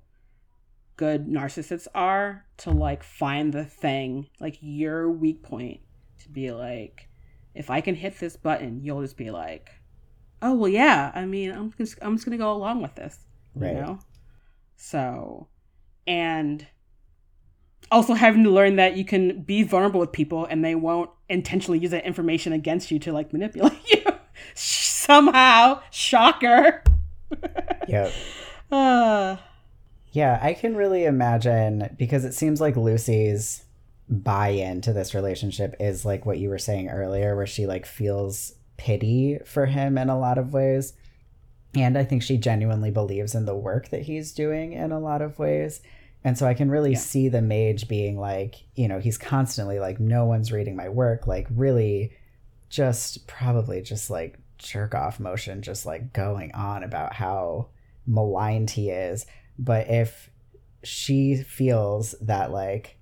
good narcissists are to like find the thing like your weak point to be like if i can hit this button you'll just be like oh well yeah i mean i'm just i'm just gonna go along with this right. you know so and also having to learn that you can be vulnerable with people and they won't intentionally use that information against you to like manipulate you somehow. Shocker. yep. Uh. Yeah, I can really imagine because it seems like Lucy's buy into this relationship is like what you were saying earlier, where she like feels pity for him in a lot of ways. And I think she genuinely believes in the work that he's doing in a lot of ways. And so I can really yeah. see the mage being like, you know, he's constantly like, no one's reading my work, like, really just probably just like jerk off motion just like going on about how maligned he is but if she feels that like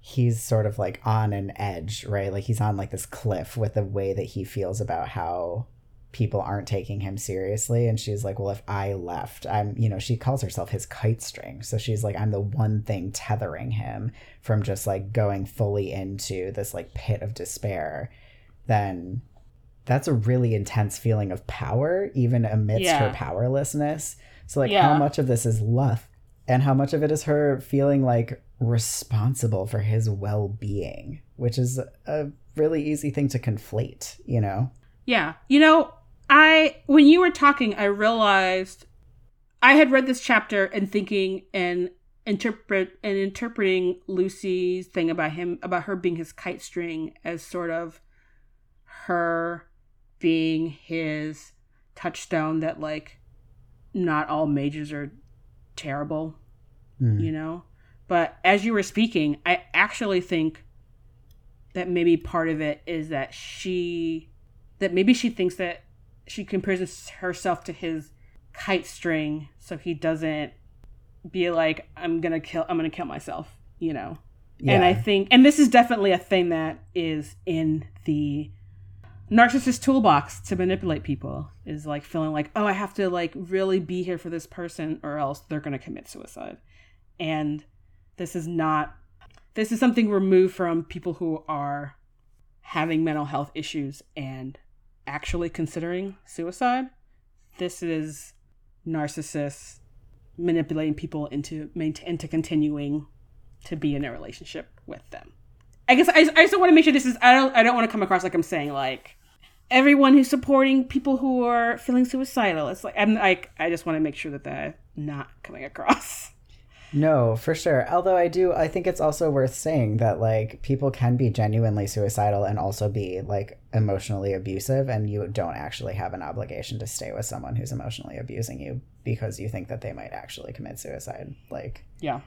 he's sort of like on an edge right like he's on like this cliff with the way that he feels about how people aren't taking him seriously and she's like well if i left i'm you know she calls herself his kite string so she's like i'm the one thing tethering him from just like going fully into this like pit of despair then that's a really intense feeling of power, even amidst yeah. her powerlessness. So, like, yeah. how much of this is love and how much of it is her feeling like responsible for his well being, which is a really easy thing to conflate, you know? Yeah. You know, I, when you were talking, I realized I had read this chapter and thinking and interpret and interpreting Lucy's thing about him about her being his kite string as sort of her being his touchstone that like not all mages are terrible, mm. you know? But as you were speaking, I actually think that maybe part of it is that she that maybe she thinks that she compares herself to his kite string so he doesn't be like I'm going to kill I'm going to kill myself, you know. Yeah. And I think, and this is definitely a thing that is in the narcissist toolbox to manipulate people is like feeling like, oh, I have to like really be here for this person or else they're going to commit suicide. And this is not, this is something removed from people who are having mental health issues and actually considering suicide. This is narcissists manipulating people into into continuing to be in a relationship with them. I guess I, I just want to make sure this is I don't I don't want to come across like I'm saying like everyone who's supporting people who are feeling suicidal. It's like I'm like I just want to make sure that that's not coming across. No, for sure. Although I do, I think it's also worth saying that like people can be genuinely suicidal and also be like emotionally abusive, and you don't actually have an obligation to stay with someone who's emotionally abusing you because you think that they might actually commit suicide. Like, Yeah.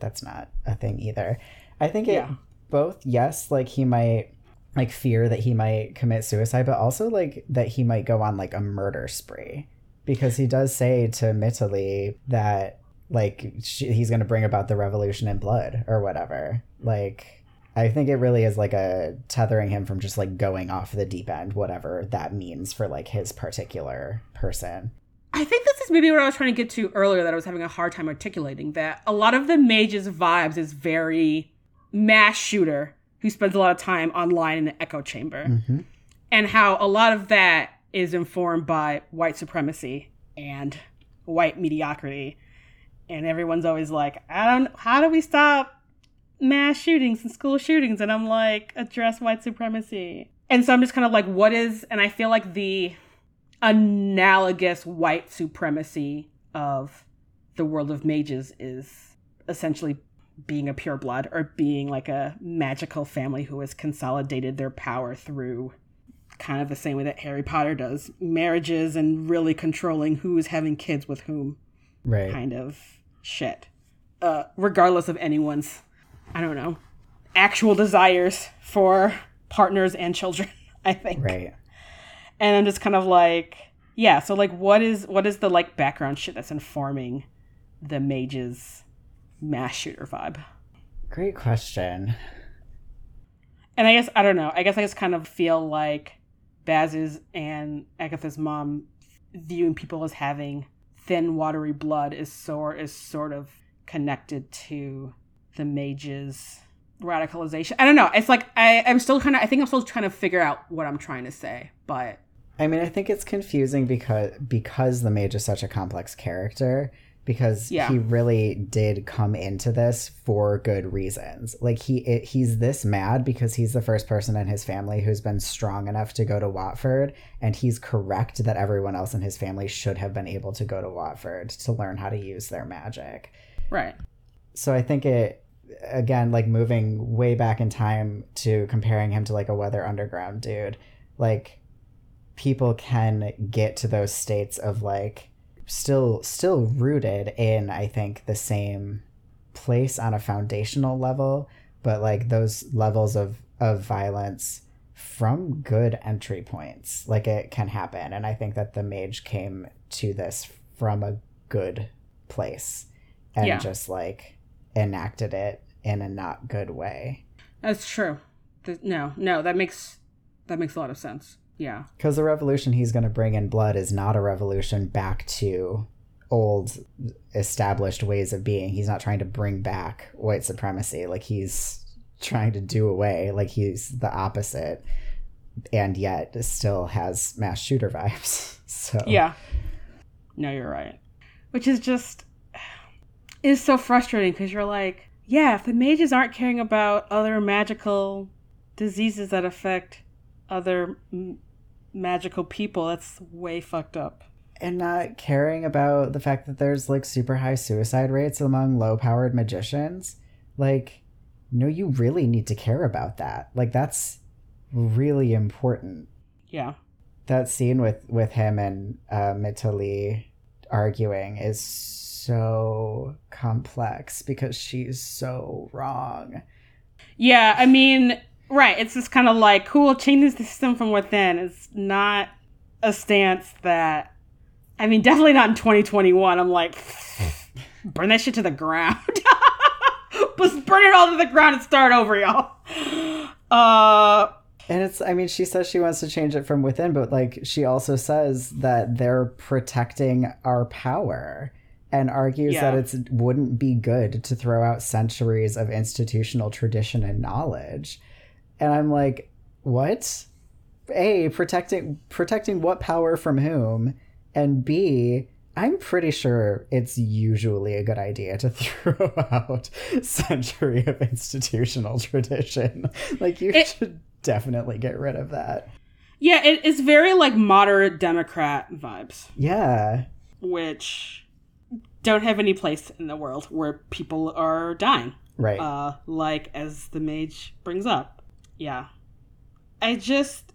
that's not a thing either. I think it Yeah. both, yes, like he might like fear that he might commit suicide, but also like that he might go on like a murder spree because he does say to Mitali that like she, he's going to bring about the revolution in blood or whatever. Like I think it really is like a tethering him from just like going off the deep end, whatever that means for like his particular person. I think this is maybe what I was trying to get to earlier that I was having a hard time articulating that a lot of the mage's vibes is very mass shooter who spends a lot of time online in the echo chamber. Mhm. And how a lot of that is informed by white supremacy and white mediocrity. And everyone's always like, I don't how do we stop mass shootings and school shootings? And I'm like, address white supremacy. And so I'm just kind of like, what is and I feel like the analogous white supremacy of the world of mages is essentially being a pureblood or being like a magical family who has consolidated their power through kind of the same way that Harry Potter does marriages and really controlling who is having kids with whom Right. kind of shit. Uh, regardless of anyone's, I don't know, actual desires for partners and children, I think Right. and i'm just kind of like yeah so like what is what is the like background shit that's informing the mage's mass shooter vibe Great question. and i guess i don't know i guess i just kind of feel like baz's and agatha's mom viewing people as having thin watery blood is sort is sort of connected to the mage's radicalization. I don't know. It's like i i'm still kind of i think i'm still trying to figure out what i'm trying to say but I mean, I think it's confusing because because the mage is such a complex character because Yeah. he really did come into this for good reasons. Like he it, he's this mad because he's the first person in his family who's been strong enough to go to Watford and he's correct that everyone else in his family should have been able to go to Watford to learn how to use their magic. right So I think it again like moving way back in time to comparing him to like a Weather Underground dude, like people can get to those states of like still still rooted in I think the same place on a foundational level, but like those levels of of violence from good entry points. Like it can happen and I think that the mage came to this from a good place and Yeah. just like enacted it in a not good way. That's true. No, no, that makes that makes a lot of sense. Yeah, Because the revolution he's going to bring in blood is not a revolution back to old established ways of being. He's not trying to bring back white supremacy. Like he's trying to do away. Like he's the opposite, and yet still has mass shooter vibes. So yeah. No, you're right. Which is just is so frustrating because you're like, yeah, if the mages aren't caring about other magical diseases that affect other m- magical people, that's way fucked up. and not caring about the fact that there's like super high suicide rates among low powered magicians. Like, no, you really need to care about that. Like, that's really important. Yeah, that scene with with him and uh, Mitali arguing is so complex because she's so wrong. yeah. I mean, right? It's just kind of like, cool, changes the system from within. It's not a stance that. I mean, definitely not in 2021. I'm like, burn that shit to the ground. Let's burn it all to the ground and start over, y'all. Uh, And it's, I mean, she says she wants to change it from within, but like she also says that they're protecting our power and argues Yeah. that it wouldn't be good to throw out centuries of institutional tradition and knowledge. And I'm like, what? A, protecting protecting what power from whom? And B, I'm pretty sure it's usually a good idea to throw out century of institutional tradition. Like you It- should definitely get rid of that. yeah, it's very like moderate Democrat vibes, Yeah. which don't have any place in the world where people are dying. Right. uh, like as the mage brings up. Yeah. I just.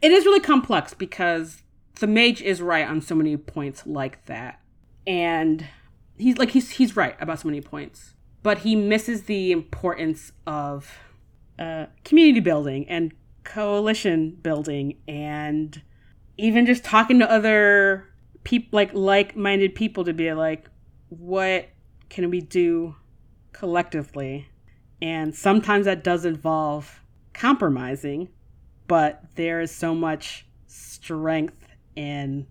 It is really complex because the mage is right on so many points like that. And he's like, he's, he's right about so many points. But he misses the importance of uh, community building and coalition building and even just talking to other people, like like minded people to be like, what can we do collectively. And sometimes that does involve compromising, but there is so much strength in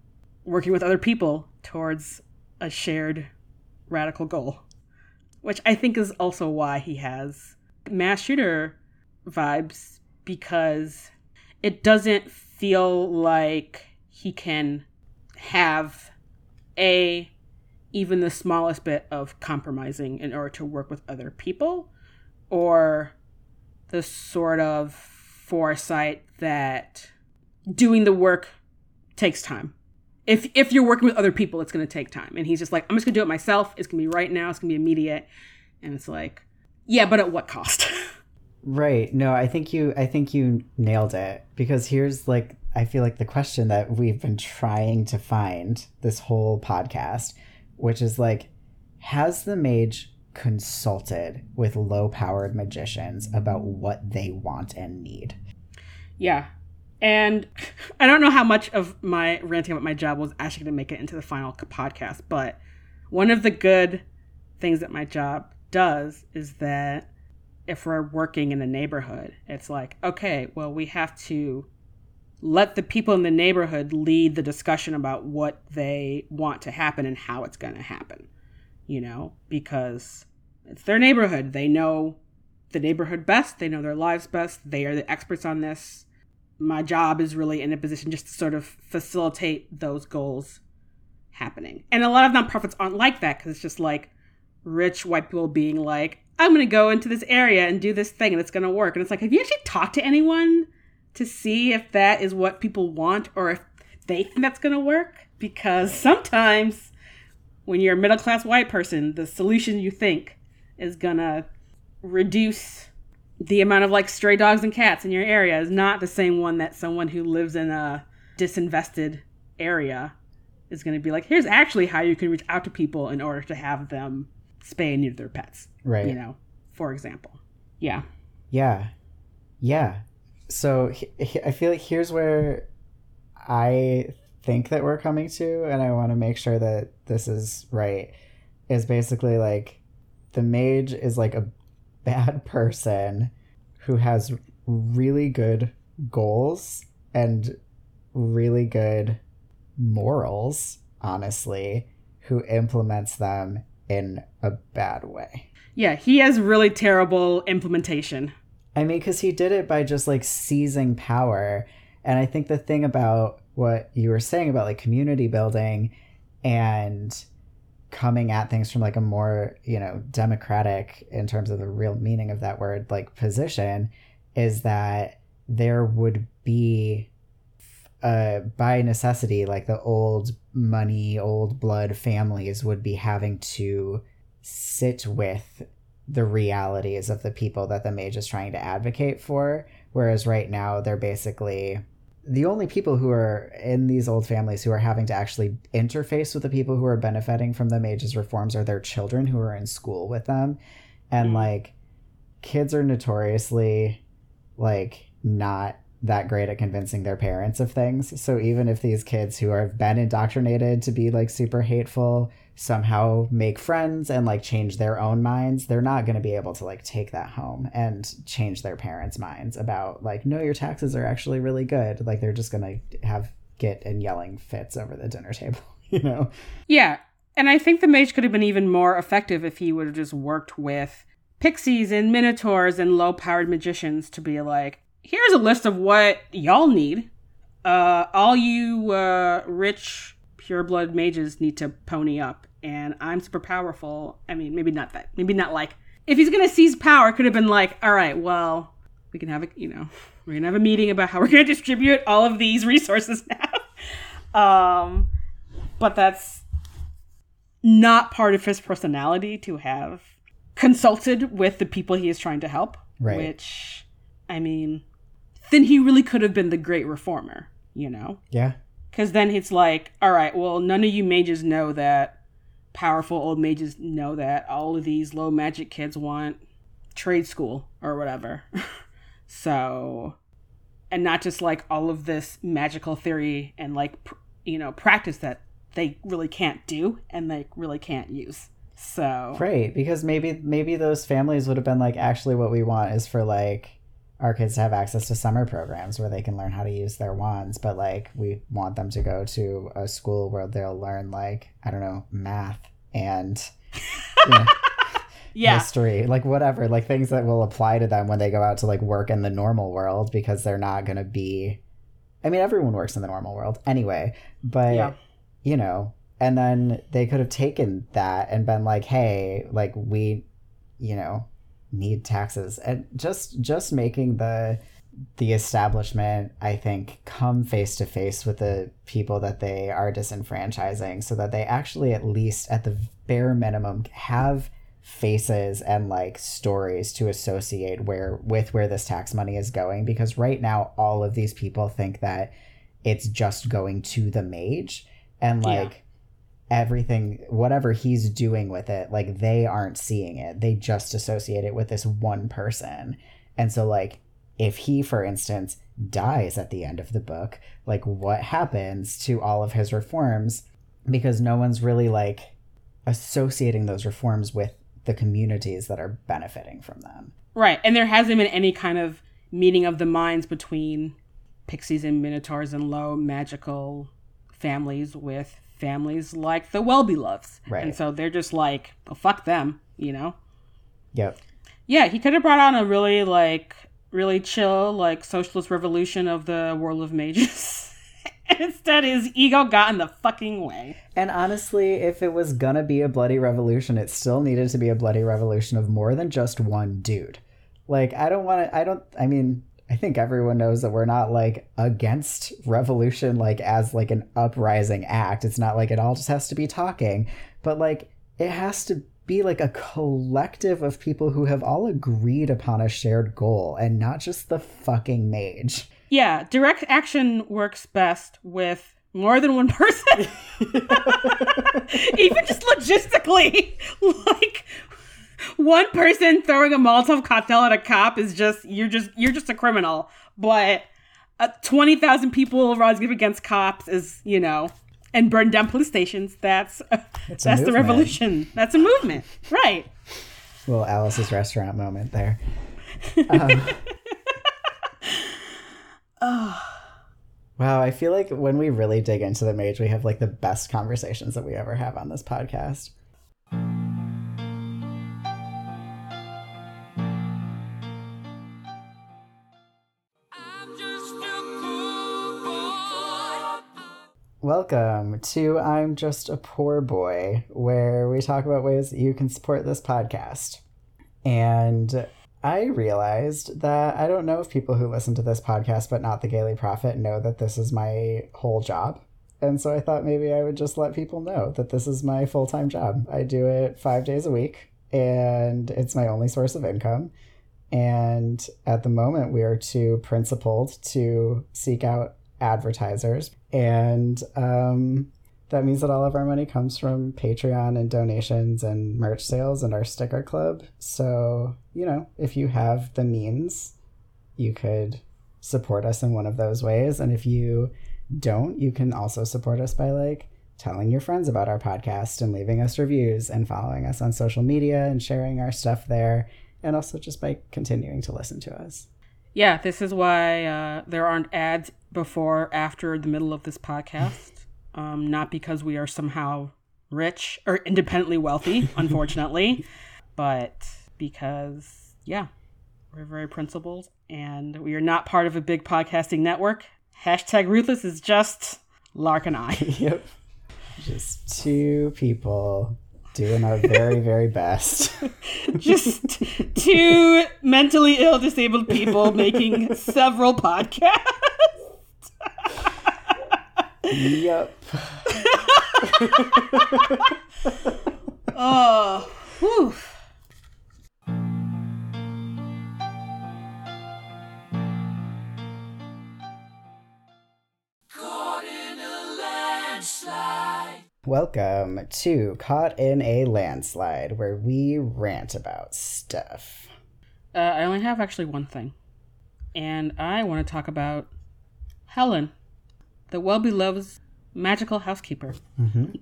working with other people towards a shared radical goal, which I think is also why he has mass shooter vibes because it doesn't feel like he can have a even the smallest bit of compromising in order to work with other people or the sort of foresight that doing the work takes time. If if you're working with other people, it's going to take time. And he's just like, I'm just going to do it myself. It's going to be right now. It's going to be immediate. And it's like, yeah, but at what cost? Right. No, I think you I think you nailed it because here's like I feel like the question that we've been trying to find this whole podcast, which is like has the mage consulted with low-powered magicians about what they want and need? yeah. And I don't know how much of my ranting about my job was actually going to make it into the final podcast, but one of the good things that my job does is that if we're working in a neighborhood, it's like, okay, well, we have to let the people in the neighborhood lead the discussion about what they want to happen and how it's going to happen, you know, because it's their neighborhood. They know the neighborhood best, they know their lives best, they are the experts on this. My job is really in a position just to sort of facilitate those goals happening. And a lot of nonprofits aren't like that because it's just like rich white people being like, I'm going to go into this area and do this thing and it's going to work. And it's like, have you actually talked to anyone to see if that is what people want or if they think that's going to work? Because sometimes when you're a middle class white person, the solution you think is to reduce the amount of like stray dogs and cats in your area is not the same one that someone who lives in a disinvested area is going to be like, here's actually how you can reach out to people in order to have them spay and neuter their pets Right. you know, for example. Yeah. Yeah. Yeah. So he- he- I feel like here's where I think that we're coming to, and I want to make sure that this is right. Is basically like the mage is like a bad person who has really good goals and really good morals, honestly, who implements them in a bad way. Yeah, he has really terrible implementation. I mean, because he did it by just like seizing power. And I think the thing about what you were saying about like community building and coming at things from like a more, you know, democratic in terms of the real meaning of that word, like position, is that there would be, uh, by necessity, like the old money, old blood families would be having to sit with the realities of the people that the mage is trying to advocate for. Whereas right now, they're basically the only people who are in these old families who are having to actually interface with the people who are benefiting from the mage's reforms are their children who are in school with them. And Mm. like, kids are notoriously like not that great at convincing their parents of things. So even if these kids who have been indoctrinated to be like super hateful somehow make friends and like change their own minds, they're not going to be able to like take that home and change their parents' minds about like no your taxes are actually really good. Like they're just going to have get and yelling fits over the dinner table, you know. Yeah. And I think the mage could have been even more effective if he would have just worked with pixies and minotaurs and low powered magicians to be like, here's a list of what y'all need. Uh, all you uh, rich pureblood mages need to pony up, and I'm super powerful. I mean, maybe not that. Maybe not like if he's gonna seize power, could have been like, all right, well, we can have a you know, we're gonna have a meeting about how we're gonna distribute all of these resources now. um, but that's not part of his personality to have consulted with the people he is trying to help. Right. Which, I mean, then he really could have been the great reformer, you know? Yeah. Because then it's like, all right, well, none of you mages know that powerful old mages know that all of these low magic kids want trade school or whatever. so, and not just like all of this magical theory and like, pr- you know, practice that they really can't do and they really can't use. So, Right, because maybe maybe those families would have been like actually what we want is for like our kids to have access to summer programs where they can learn how to use their wands, but like we want them to go to a school where they'll learn like I don't know math and you know, yeah. history, like whatever, like things that will apply to them when they go out to like work in the normal world because they're not going to be. I mean, everyone works in the normal world anyway, but Yeah. you know, and then they could have taken that and been like, "Hey, like we, you know, need taxes," and just just making the the establishment, I think, come face to face with the people that they are disenfranchising, so that they actually, at least at the bare minimum, have faces and like stories to associate where with where this tax money is going. Because right now all of these people think that it's just going to the mage. And Yeah. Everything whatever he's doing with it like they aren't seeing it. They just associate it with this one person. And so like if he for instance dies at the end of the book like what happens to all of his reforms? Because no one's really like associating those reforms with the communities that are benefiting from them. Right. And there hasn't been any kind of meeting of the minds between pixies and minotaurs and low magical families with families like the Wellbeloves. Right. And so they're just like, well, fuck them, you know? yep Yeah, he could have brought on a really like really chill, like socialist revolution of the world of mages. Instead his ego got in the fucking way. And honestly, if it was gonna be a bloody revolution, it still needed to be a bloody revolution of more than just one dude. Like, I don't want to, I don't, I mean, I think everyone knows that we're not like against revolution, like as like an uprising act. It's not like it all just has to be talking, but like it has to be like a collective of people who have all agreed upon a shared goal and not just the fucking mage. Yeah, direct action works best with more than one person. Even just logistically, like one person throwing a Molotov cocktail at a cop is just you're just you're just a criminal. But uh, twenty thousand people rising up against cops is you know and burn down police stations. That's a that's the revolution. That's a movement, right? Little Alice's restaurant moment there. Um, Wow, I feel like when we really dig into the mage, we have like the best conversations that we ever have on this podcast. Welcome to I'm Just a Poor Boy, where we talk about ways that you can support this podcast. And I realized that I don't know if people who listen to this podcast but not the Gayly Prophet know that this is my whole job. And so I thought maybe I would just let people know that this is my full time job. I do it five days a week, and it's my only source of income. And at the moment, we are too principled to seek out advertisers. And um, that means that all of our money comes from Patreon and donations and merch sales and our sticker club. So, you know, if you have the means, you could support us in one of those ways. And if you don't, you can also support us by like telling your friends about our podcast and leaving us reviews and following us on social media and sharing our stuff there. And also just by continuing to listen to us. Yeah, this is why uh, there aren't ads before, after, the middle of this podcast. Um, not because we are somehow rich or independently wealthy, unfortunately, but because, yeah, we're very principled and we are not part of a big podcasting network. Hashtag ruthless is just Lark and I. yep. Just two people doing our very, very best. just two mentally ill disabled people making several podcasts. yep. oh, whew. Caught in a landslide. Welcome to Caught in a Landslide, where we rant about stuff. Uh, I only have actually one thing, and I want to talk about Helen, the Wellbelove magical housekeeper. Mm-hmm.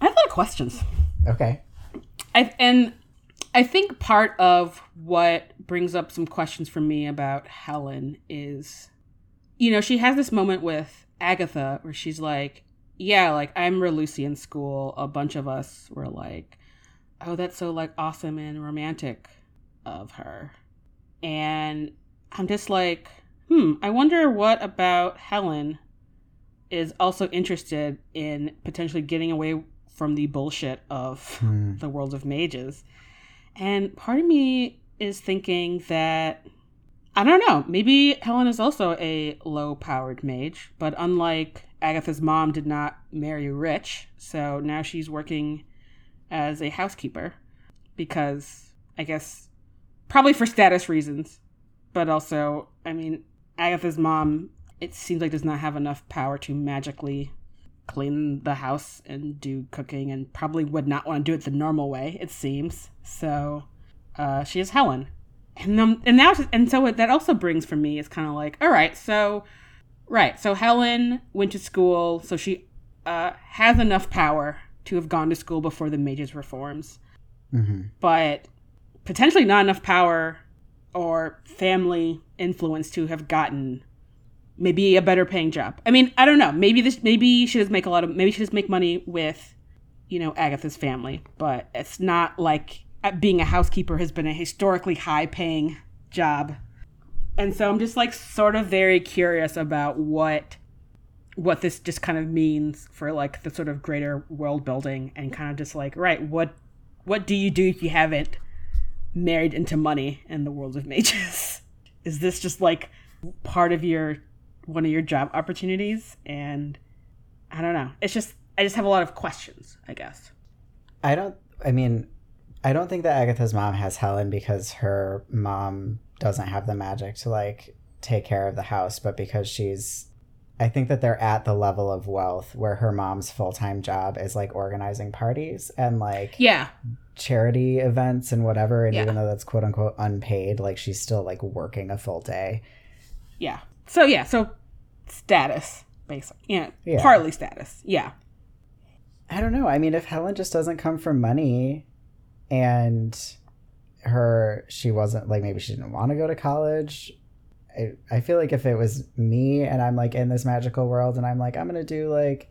I have a lot of questions. Okay. I and I think part of what brings up some questions for me about Helen is, you know, she has this moment with Agatha where she's like, "Yeah, like I'm Lucy in school. A bunch of us were like, oh, that's so like awesome and romantic of her," and I'm just like, hmm, I wonder what about Helen is also interested in potentially getting away from the bullshit of Hmm. the world of mages. And part of me is thinking that I don't know, maybe Helen is also a low powered mage, but unlike Agatha's mom did not marry rich, so now she's working as a housekeeper because I guess probably for status reasons, but also, I mean, Agatha's mom it seems like does not have enough power to magically clean the house and do cooking and probably would not want to do it the normal way it seems. So uh, she is helen. And um, and now and so what that also brings for me is kind of like all right so right so helen went to school so she uh, has enough power to have gone to school before the mages reforms Mm-hmm. but potentially not enough power or family influence to have gotten maybe a better paying job. I mean, I don't know. Maybe this maybe she does make a lot of maybe she does make money with you know Agatha's family, but it's not like uh, being a housekeeper has been a historically high paying job. And so I'm just like sort of very curious about what what this just kind of means for like the sort of greater world building and kind of just like right what what do you do if you haven't married into money in the world of mages? Is this just like part of your one of your job opportunities? And i don't know. It's just i just have a lot of questions i guess. I don't. I mean, I don't think that Agatha's mom has Helen because her mom doesn't have the magic to like take care of the house, but because she's. I think that they're at the level of wealth where her mom's full time job is like organizing parties and like yeah charity events and whatever. And Yeah. even though that's quote unquote unpaid, like she's still like working a full day. yeah so yeah so status basically yeah, Yeah. partly status yeah I don't know. I mean, if Helen just doesn't come from money and her, she wasn't like maybe she didn't want to go to college. I, I feel like if it was me and I'm like in this magical world and I'm like, I'm going to do like,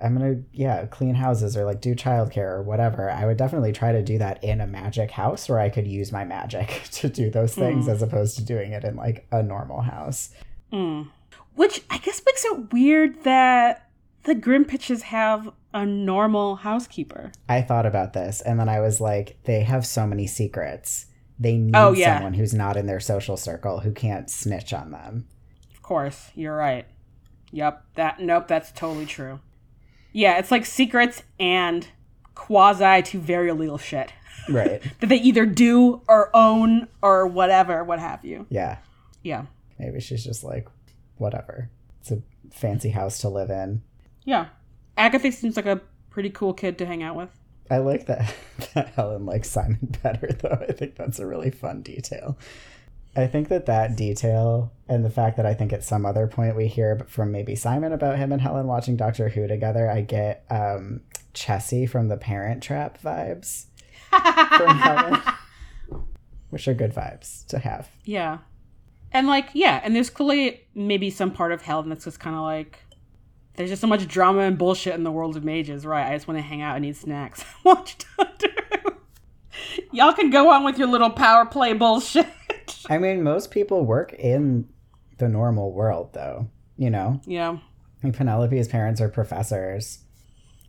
I'm to, yeah, clean houses or like do childcare or whatever, I would definitely try to do that in a magic house where I could use my magic to do those things Mm. as opposed to doing it in like a normal house. Mm. Which I guess makes it weird that the Grimm-Pitches have a normal housekeeper. I thought about this and then I was like, they have so many secrets. They need Oh, yeah. someone who's not in their social circle who can't snitch on them. Of course, you're right. Yep, that nope, that's totally true. Yeah, it's like secrets and quasi to very illegal shit Right. that they either do or own or whatever, what have you. yeah. Yeah. Maybe she's just like, whatever. It's a fancy house to live in. Yeah. Agatha seems like a pretty cool kid to hang out with. I like that, that Helen likes Simon better, though. I think that's a really fun detail. I think that that detail and the fact that I think at some other point we hear from maybe Simon about him and Helen watching Doctor Who together, I get um, Chessy from the Parent Trap vibes from Helen, which are good vibes to have. Yeah. And like, yeah, and there's clearly maybe some part of Helen that's just kind of like, there's just so much drama and bullshit in the world of mages, right? I just want to hang out and eat snacks. Watch Doctor Who. Y'all can go on with your little power play bullshit. I mean, most people work in the normal world, though. You know, yeah. I mean, Penelope's parents are professors.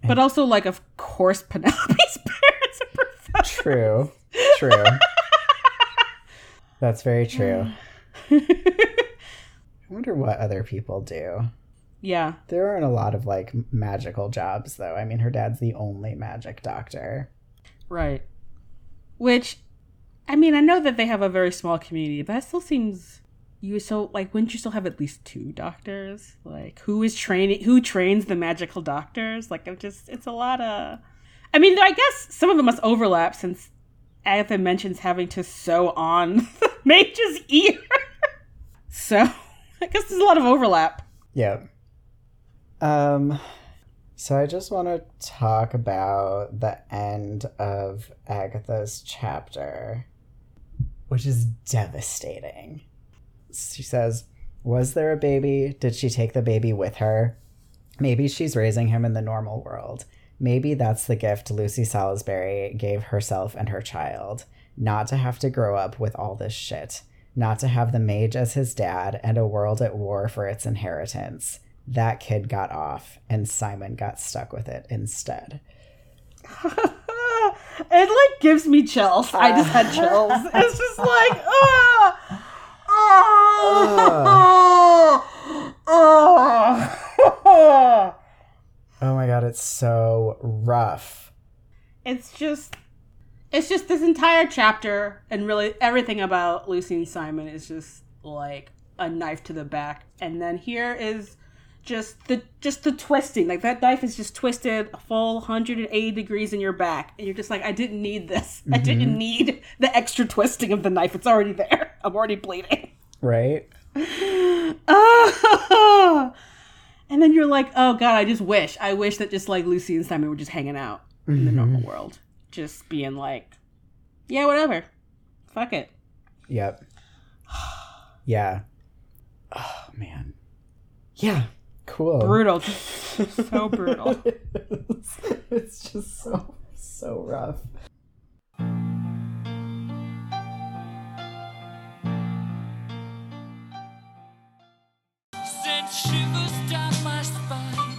But also, like, of course, Penelope's parents are professors. True, true. That's very true. I wonder what other people do. Yeah. There aren't a lot of like magical jobs, though. I mean, her dad's the only magic doctor. Right. Which, I mean, I know that they have a very small community, but that still seems you so like wouldn't you still have at least two doctors? Like who is training? Who trains the magical doctors? Like I'm just it's a lot of. I mean, I guess some of them must overlap since Agatha mentions having to sew on the mage's ear. so I guess there's a lot of overlap. Yep. Um, so I just want to talk about the end of Agatha's chapter, which is devastating. She says, Was there a baby? Did she take the baby with her? Maybe she's raising him in the normal world. Maybe that's the gift Lucy Salisbury gave herself and her child. Not to have to grow up with all this shit. Not to have the mage as his dad and a world at war for its inheritance. That kid got off, and Simon got stuck with it instead. it like gives me chills. I just had chills. It's just like, ah, ah, ah. Oh my god, it's so rough. It's just, it's just this entire chapter, and really everything about Lucy and Simon is just like a knife to the back. And then here is just the just the twisting. Like that knife is just twisted a full 180 degrees in your back, and you're just like, I didn't need this. I didn't need the extra twisting of the knife. It's already there. I'm already bleeding. Right? Ah! and then you're like, oh god, I just wish, I wish that just like Lucy and Simon were just hanging out in the normal world, just being like, yeah, whatever, fuck it. Yep. Yeah. Oh man. Yeah. Cool. Brutal, just so brutal. it's, it's just so so rough. Send shivers down my spine.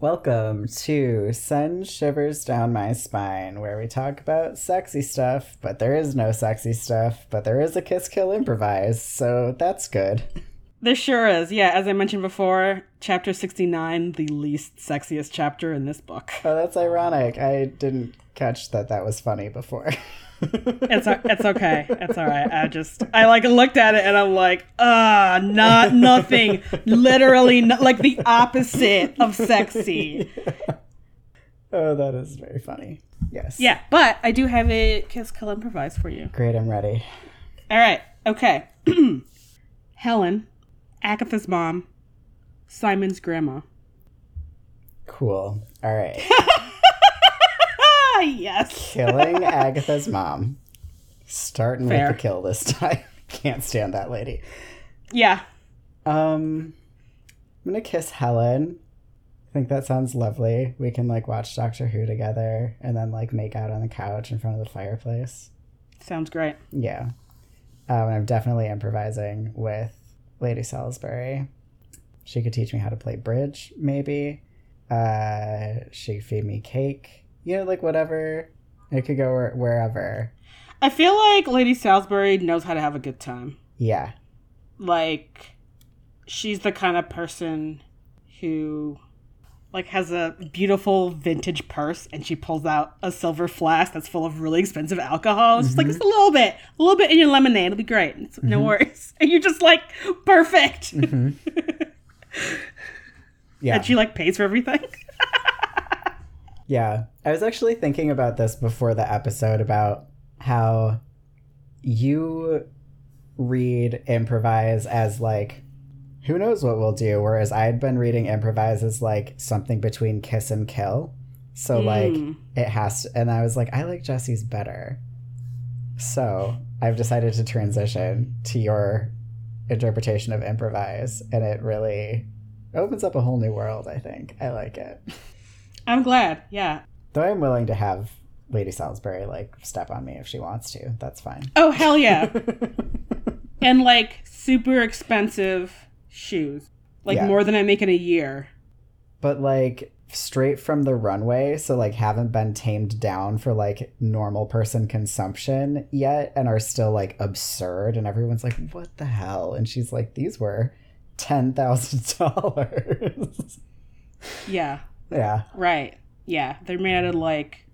Welcome to Send Shivers Down My Spine, where we talk about sexy stuff, but there is no sexy stuff, but there is a kiss kill improvise, so that's good. There sure is. Yeah, as I mentioned before, chapter 69, the least sexiest chapter in this book. Oh, that's ironic. I didn't catch that that was funny before. It's it's okay. It's all right. I just I like looked at it and I'm like, ah, not nothing. Literally, no, like the opposite of sexy. oh, that is very funny. Yes. Yeah, but I do have a kiss kill improvise for you. Great, I'm ready. All right. Okay. Helen, Agatha's mom, Simon's grandma. Cool. All right. Yes. Killing Agatha's mom. Starting Fair. with the kill this time. Can't stand that lady. Yeah. Um, I'm gonna kiss Helen. I think that sounds lovely. We can like watch Doctor Who together and then like make out on the couch in front of the fireplace. Sounds great. Yeah. Um, and I'm definitely improvising with Lady Salisbury. She could teach me how to play bridge, maybe. Uh, she could feed me cake. You know, like whatever. It could go where- wherever. I feel like Lady Salisbury knows how to have a good time. Yeah. like she's the kind of person who like has a beautiful vintage purse and she pulls out a silver flask that's full of really expensive alcohol. It's just like just a mm-hmm. little bit, a little bit in your lemonade. It'll be great. It's, No mm-hmm. worries. And you're just like perfect. Mm-hmm. Yeah. and she like pays for everything. Yeah. I was actually thinking about this before the episode about how you read improvise as like who knows what we'll do whereas i had been reading improvise as like something between kiss and kill so like Mm. it has to, and i was like i like jesse's better so i've decided to transition to your interpretation of improvise and it really opens up a whole new world i think i like it I'm glad. Yeah. though i'm willing to have lady salisbury like step on me if she wants to that's fine Oh hell yeah. and like super expensive shoes. Like Yeah. more than I make in a year. but like straight from the runway so like haven't been tamed down for like normal person consumption yet and are still like absurd and everyone's like what the hell and she's like these were $10,000 Yeah. yeah Right. Yeah. They're made out of like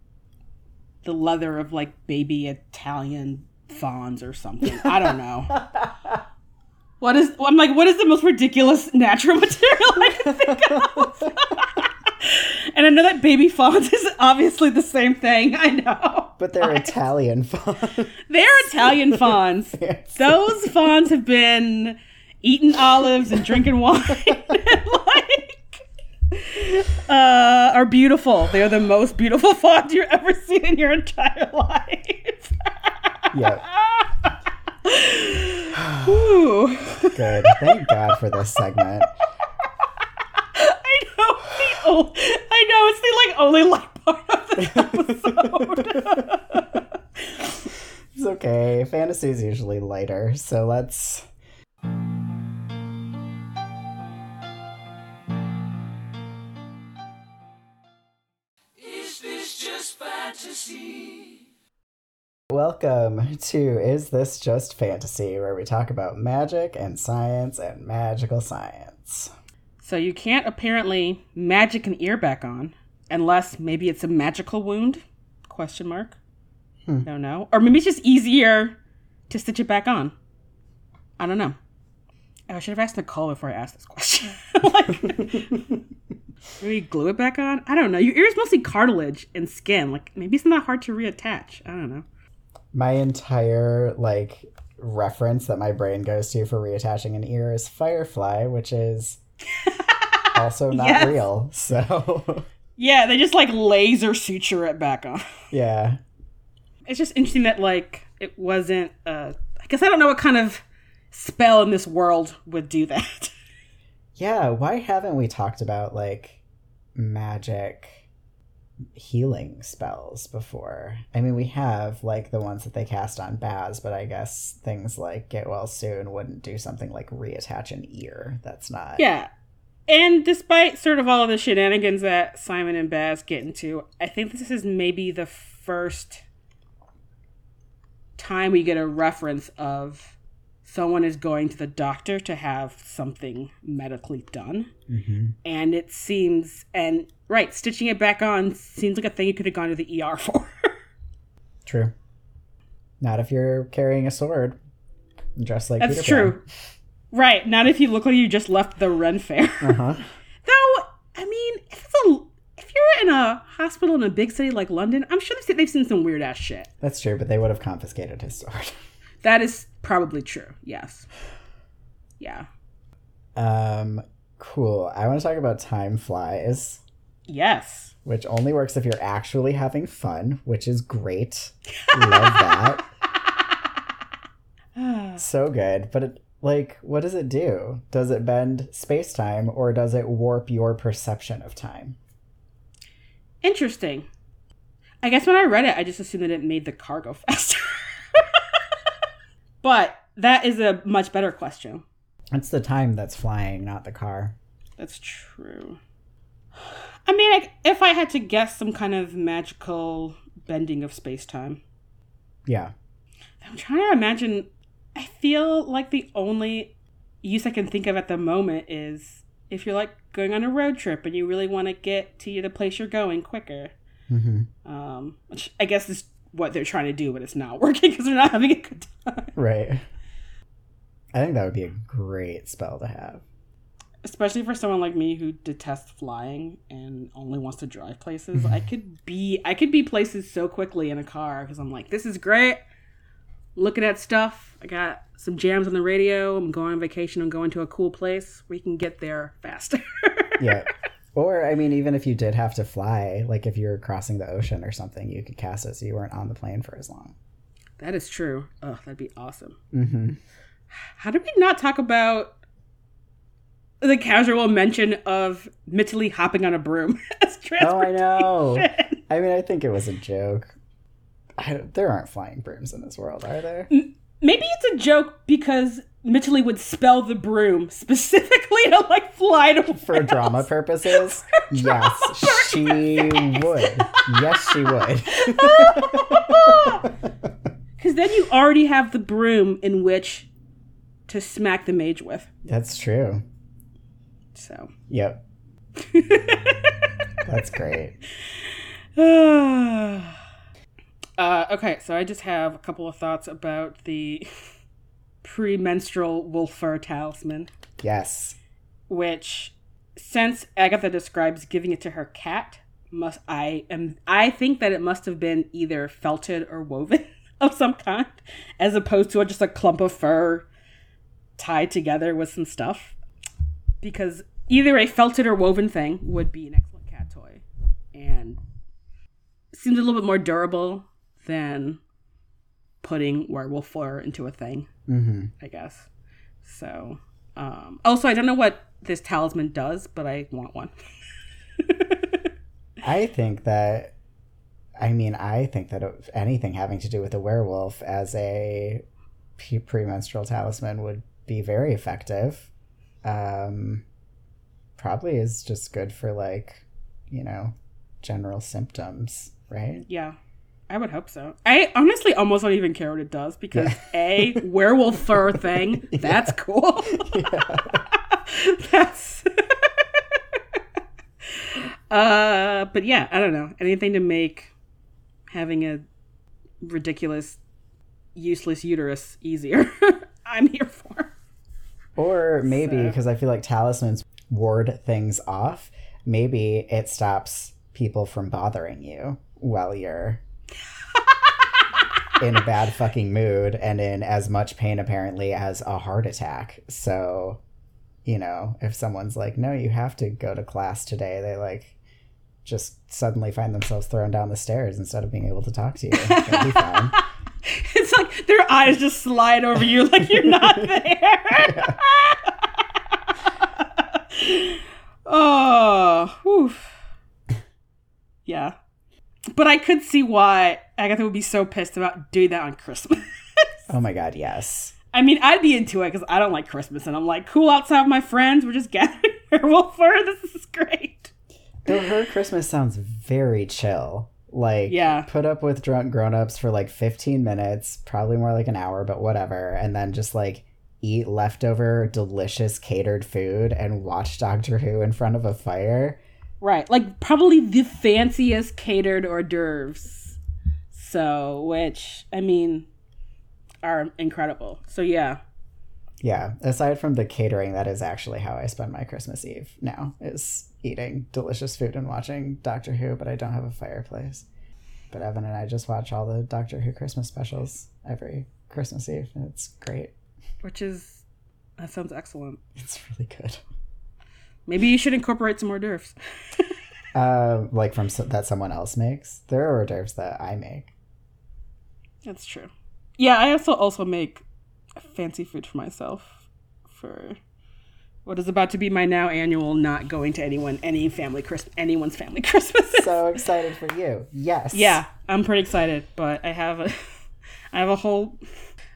the leather of like baby Italian fawns or something. I don't know. What is I'm like, what is the most ridiculous natural material I can think of? and I know that baby fawns is obviously the same thing. I know. but they're Italian font They're Italian fawns. Those fawns have been eating olives and drinking wine and like uh, are beautiful. They are the most beautiful fawns you've ever seen in your entire life. yeah. Good thank god for this segment I know. The o- I know it's the like only light part of the episode. it's okay fantasy is usually lighter so let's Is this just fantasy? Welcome to Is This Just Fantasy, where we talk about magic and science and magical science. so you can't apparently magic an ear back on unless maybe it's a magical wound? Question mark. Hmm. Don't know. Or maybe it's just easier to stitch it back on. I don't know. I should have asked Nicole before I asked this question. like, maybe glue it back on? I don't know. Your ear is mostly cartilage and skin. Like, maybe it's not hard to reattach. I don't know. My entire like reference that my brain goes to for reattaching an ear is Firefly, which is also not Yes. real. So Yeah, they just like laser suture it back on. yeah. It's just interesting that like it wasn't. Uh, I guess I don't know what kind of spell in this world would do that. Yeah, why haven't we talked about like magic healing spells before? I mean, we have like the ones that they cast on Baz, but I guess things like Get Well Soon wouldn't do something like reattach an ear. That's not. yeah, and despite sort of all of the shenanigans that Simon and Baz get into, I think this is maybe the first time we get a reference of someone is going to the doctor to have something medically done. hmm and it seems and right stitching it back on seems like a thing you could have gone to the er for True. Not if you're carrying a sword, dressed like that's Peter true right not if you look like you just left the ren fair Uh huh. though i mean if it's a if you're in a hospital in a big city like london i'm sure they've, they've seen some weird ass shit That's true, but they would have confiscated his sword. that is probably true yes yeah Um, cool. I want to talk about time flies. yes which only works if you're actually having fun, which is great. Love that. so good. But it, like, what does it do? Does it bend space time or does it warp your perception of time? interesting i guess when i read it i just assumed that it made the car go faster but that is a much better question It's the time that's flying, not the car. That's true. I mean, like, if I had to guess some kind of magical bending of space time, Yeah. I'm trying to imagine. I feel like the only use I can think of at the moment is if you're like going on a road trip and you really want to get to the place you're going quicker. hmm Um, which I guess is what they're trying to do, but it's not working because they're not having a good time. Right. I think that would be a great spell to have. especially for someone like me who detests flying and only wants to drive places i could be i could be places so quickly in a car because i'm like this is great looking at stuff. I got some jams on the radio. I'm going on vacation. I'm going to a cool place. We can get there faster. Yeah. Or, I mean, even if you did have to fly, like if you were crossing the ocean or something, you could cast it so you weren't on the plane for as long. that is true. Oh, that'd be awesome. hmm How did we not talk about the casual mention of Mitali hopping on a broom as Oh, I know. I mean, I think it was a joke. I there aren't flying brooms in this world, are there? Maybe it's a joke because Mitali would spell the broom specifically to like fly to For drama purposes? yes, she would. Yes, she would. Because then you already have the broom in which to smack the mage with. That's true. So. Yep. That's great. uh, okay, so I just have a couple of thoughts about the premenstrual wolf fur talisman, Yes. which, since Agatha describes giving it to her cat, must I am I think that it must have been either felted or woven of some kind, as opposed to just a clump of fur tied together with some stuff. Because either a felted or woven thing would be an excellent cat toy, and seems a little bit more durable than putting werewolf fur into a thing. hmm I guess. So, um, also, I don't know what this talisman does, but I want one. I think that, I mean, I think that anything having to do with a werewolf as a pre- premenstrual talisman would be very effective. Um, probably is just good for like, you know, general symptoms, right? Yeah, I would hope so. I honestly almost don't even care what it does because a werewolf fur thing that's cool. that's. uh, but yeah, I don't know anything to make having a ridiculous, useless uterus easier. I'm here for. Or maybe So- because I feel like talismans ward things off. Maybe it stops people from bothering you while you're in a bad fucking mood and in as much pain apparently as a heart attack. So, you know, if someone's like, "No, you have to go to class today," they like just suddenly find themselves thrown down the stairs instead of being able to talk to you. It's like their eyes just slide over you like you're not there. oh, whew. yeah. But I could see why Agatha would be so pissed about doing that on Christmas. Oh my god, yes. I mean, I'd be into it because I don't like Christmas, and I'm like, cool outside with my friends. We're just gathering werewolf fur. This is great. Though her Christmas sounds very chill. Like, Yeah. put up with drunk grown-ups for like 15 minutes, probably more like an hour, but whatever, and then just like eat leftover delicious catered food and watch Doctor Who in front of a fire. Right. Like probably the fanciest catered hors d'oeuvres. So, which, I mean, are incredible. So, yeah. Yeah, aside from the catering, that is actually how I spend my Christmas Eve now, is eating delicious food and watching Doctor Who, but I don't have a fireplace. But Evan and I just watch all the Doctor Who Christmas specials every Christmas Eve, and it's great. Which is, that sounds excellent. It's really good. Maybe you should incorporate some hors d'oeuvres. Uh, like from so- that someone else makes. There are hors d'oeuvres that I make. That's true. Yeah, I also also make fancy food for myself for what is about to be my now annual not going to anyone any family Christ anyone's family Christmas. So excited for you! Yes. Yeah, I'm pretty excited, but I have a I have a whole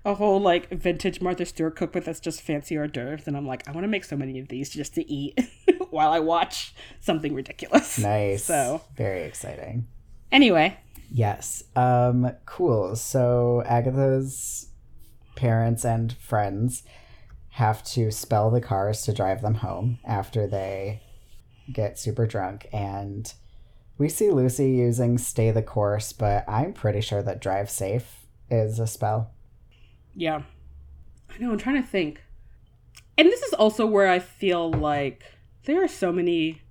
a whole like vintage Martha Stewart cookbook that's just fancy hors d'oeuvres, and I'm like, I want to make so many of these just to eat while I watch something ridiculous. Nice. So very exciting. anyway, Yes. Um. Cool. So Agatha's parents and friends have to spell the cars to drive them home after they get super drunk and we see Lucy using stay the course, but I'm pretty sure that drive safe is a spell. Yeah, I know. I'm trying to think, and this is also where I feel like there are so many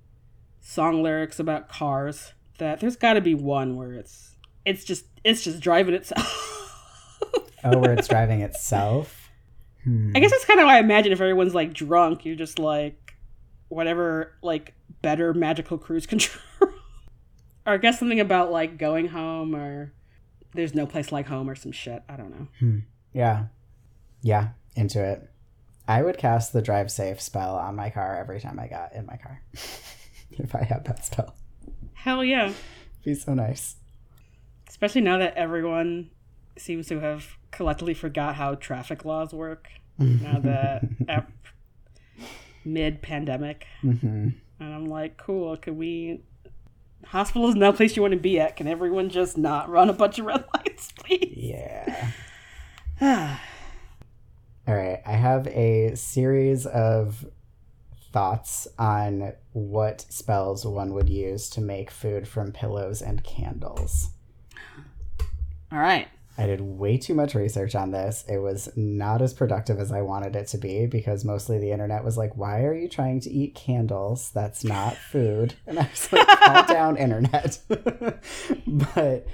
song lyrics about cars that there's got to be one where it's it's just it's just driving itself. Oh, where it's driving itself. Hmm. I guess that's kind of why I imagine if everyone's like drunk, you're just like whatever like better magical cruise control. or I guess something about like going home or there's no place like home or some shit. I don't know. Yeah. Yeah, into it. I would cast the drive safe spell on my car every time I got in my car. if I had that spell. Hell yeah. Be so nice. Especially now that everyone seems to have collectively forgot how traffic laws work. Now that mid pandemic. hmm And I'm like, cool, can we hospital is no place you want to be at. Can everyone just not run a bunch of red lights, please? Yeah. All right. I have a series of thoughts on what spells one would use to make food from pillows and candles. All right. I did way too much research on this. It was not as productive as I wanted it to be because mostly the internet was like, Why are you trying to eat candles? That's not food. And I was like, Calm down, internet. but,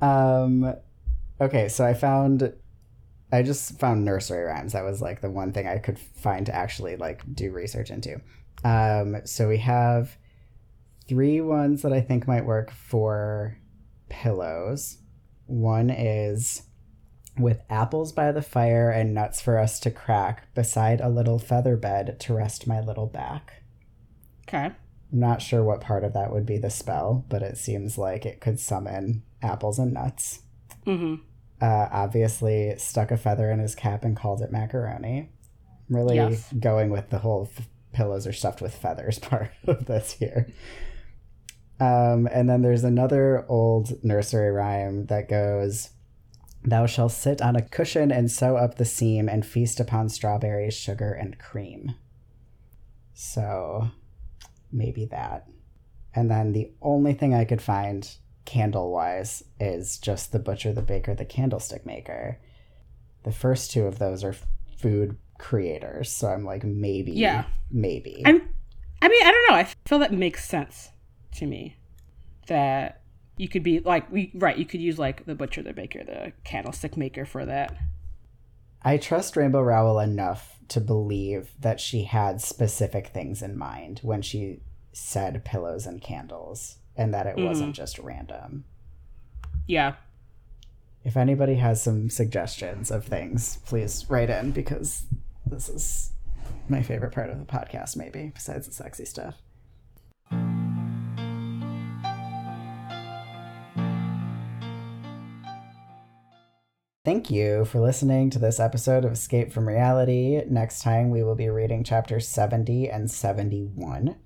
um, okay, so I found, I just found nursery rhymes. That was like the one thing I could find to actually like do research into. Um, so we have three ones that I think might work for pillows. One is with apples by the fire and nuts for us to crack beside a little feather bed to rest my little back. Okay. I'm not sure what part of that would be the spell, but it seems like it could summon apples and nuts. Mm-hmm. Uh, obviously, stuck a feather in his cap and called it macaroni. Really Yes. going with the whole f- pillows are stuffed with feathers part of this here. Um, and then there's another old nursery rhyme that goes, Thou shalt sit on a cushion and sew up the seam and feast upon strawberries, sugar, and cream. So maybe that. And then the only thing I could find candle wise is just the butcher, the baker, the candlestick maker. The first two of those are food creators. So I'm like, maybe. Yeah. Maybe. I'm, I mean, I don't know. I feel that makes sense to me. That you could be like, we right. You could use like the butcher, the baker, the candlestick maker for that. I trust Rainbow Rowell enough to believe that she had specific things in mind when she said pillows and candles and that it wasn't mm. just random. Yeah. If anybody has some suggestions of things, please write in because this is my favorite part of the podcast, maybe, besides the sexy stuff. Thank you for listening to this episode of Escape from Reality. Next time, we will be reading chapters 70 and 71.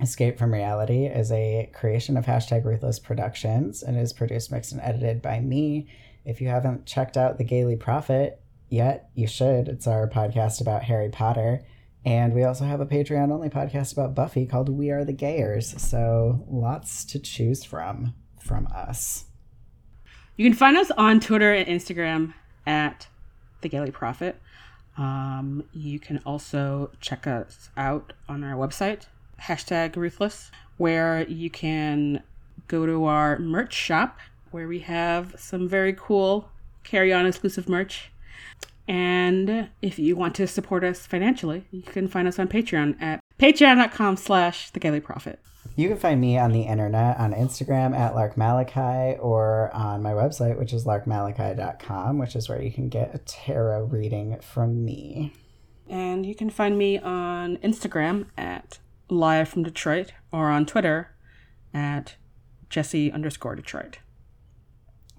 Escape from Reality is a creation of hashtag Ruthless Productions and is produced, mixed, and edited by me. If you haven't checked out The Gayly Prophet yet, you should. It's our podcast about Harry Potter. And we also have a Patreon only podcast about Buffy called We Are the Gayers. So lots to choose from from us. You can find us on Twitter and Instagram at the Gayly Prophet. Um, you can also check us out on our website, hashtag Ruthless, where you can go to our merch shop where we have some very cool carry on exclusive merch. And if you want to support us financially, you can find us on Patreon at patreon.com slash the Gayly Prophet. You can find me on the internet on Instagram at Lark Malachi or on my website, which is larkmalachi.com, which is where you can get a tarot reading from me. And you can find me on Instagram at live from Detroit or on Twitter at Jesse underscore Detroit.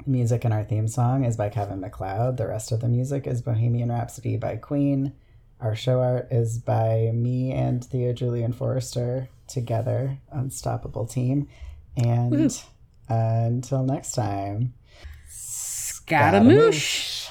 Music in our theme song is by Kevin MacLeod. The rest of the music is Bohemian Rhapsody by Queen. Our show art is by me and Theo Julian Forrester together, Unstoppable Team. And uh, until next time, Scaramouche.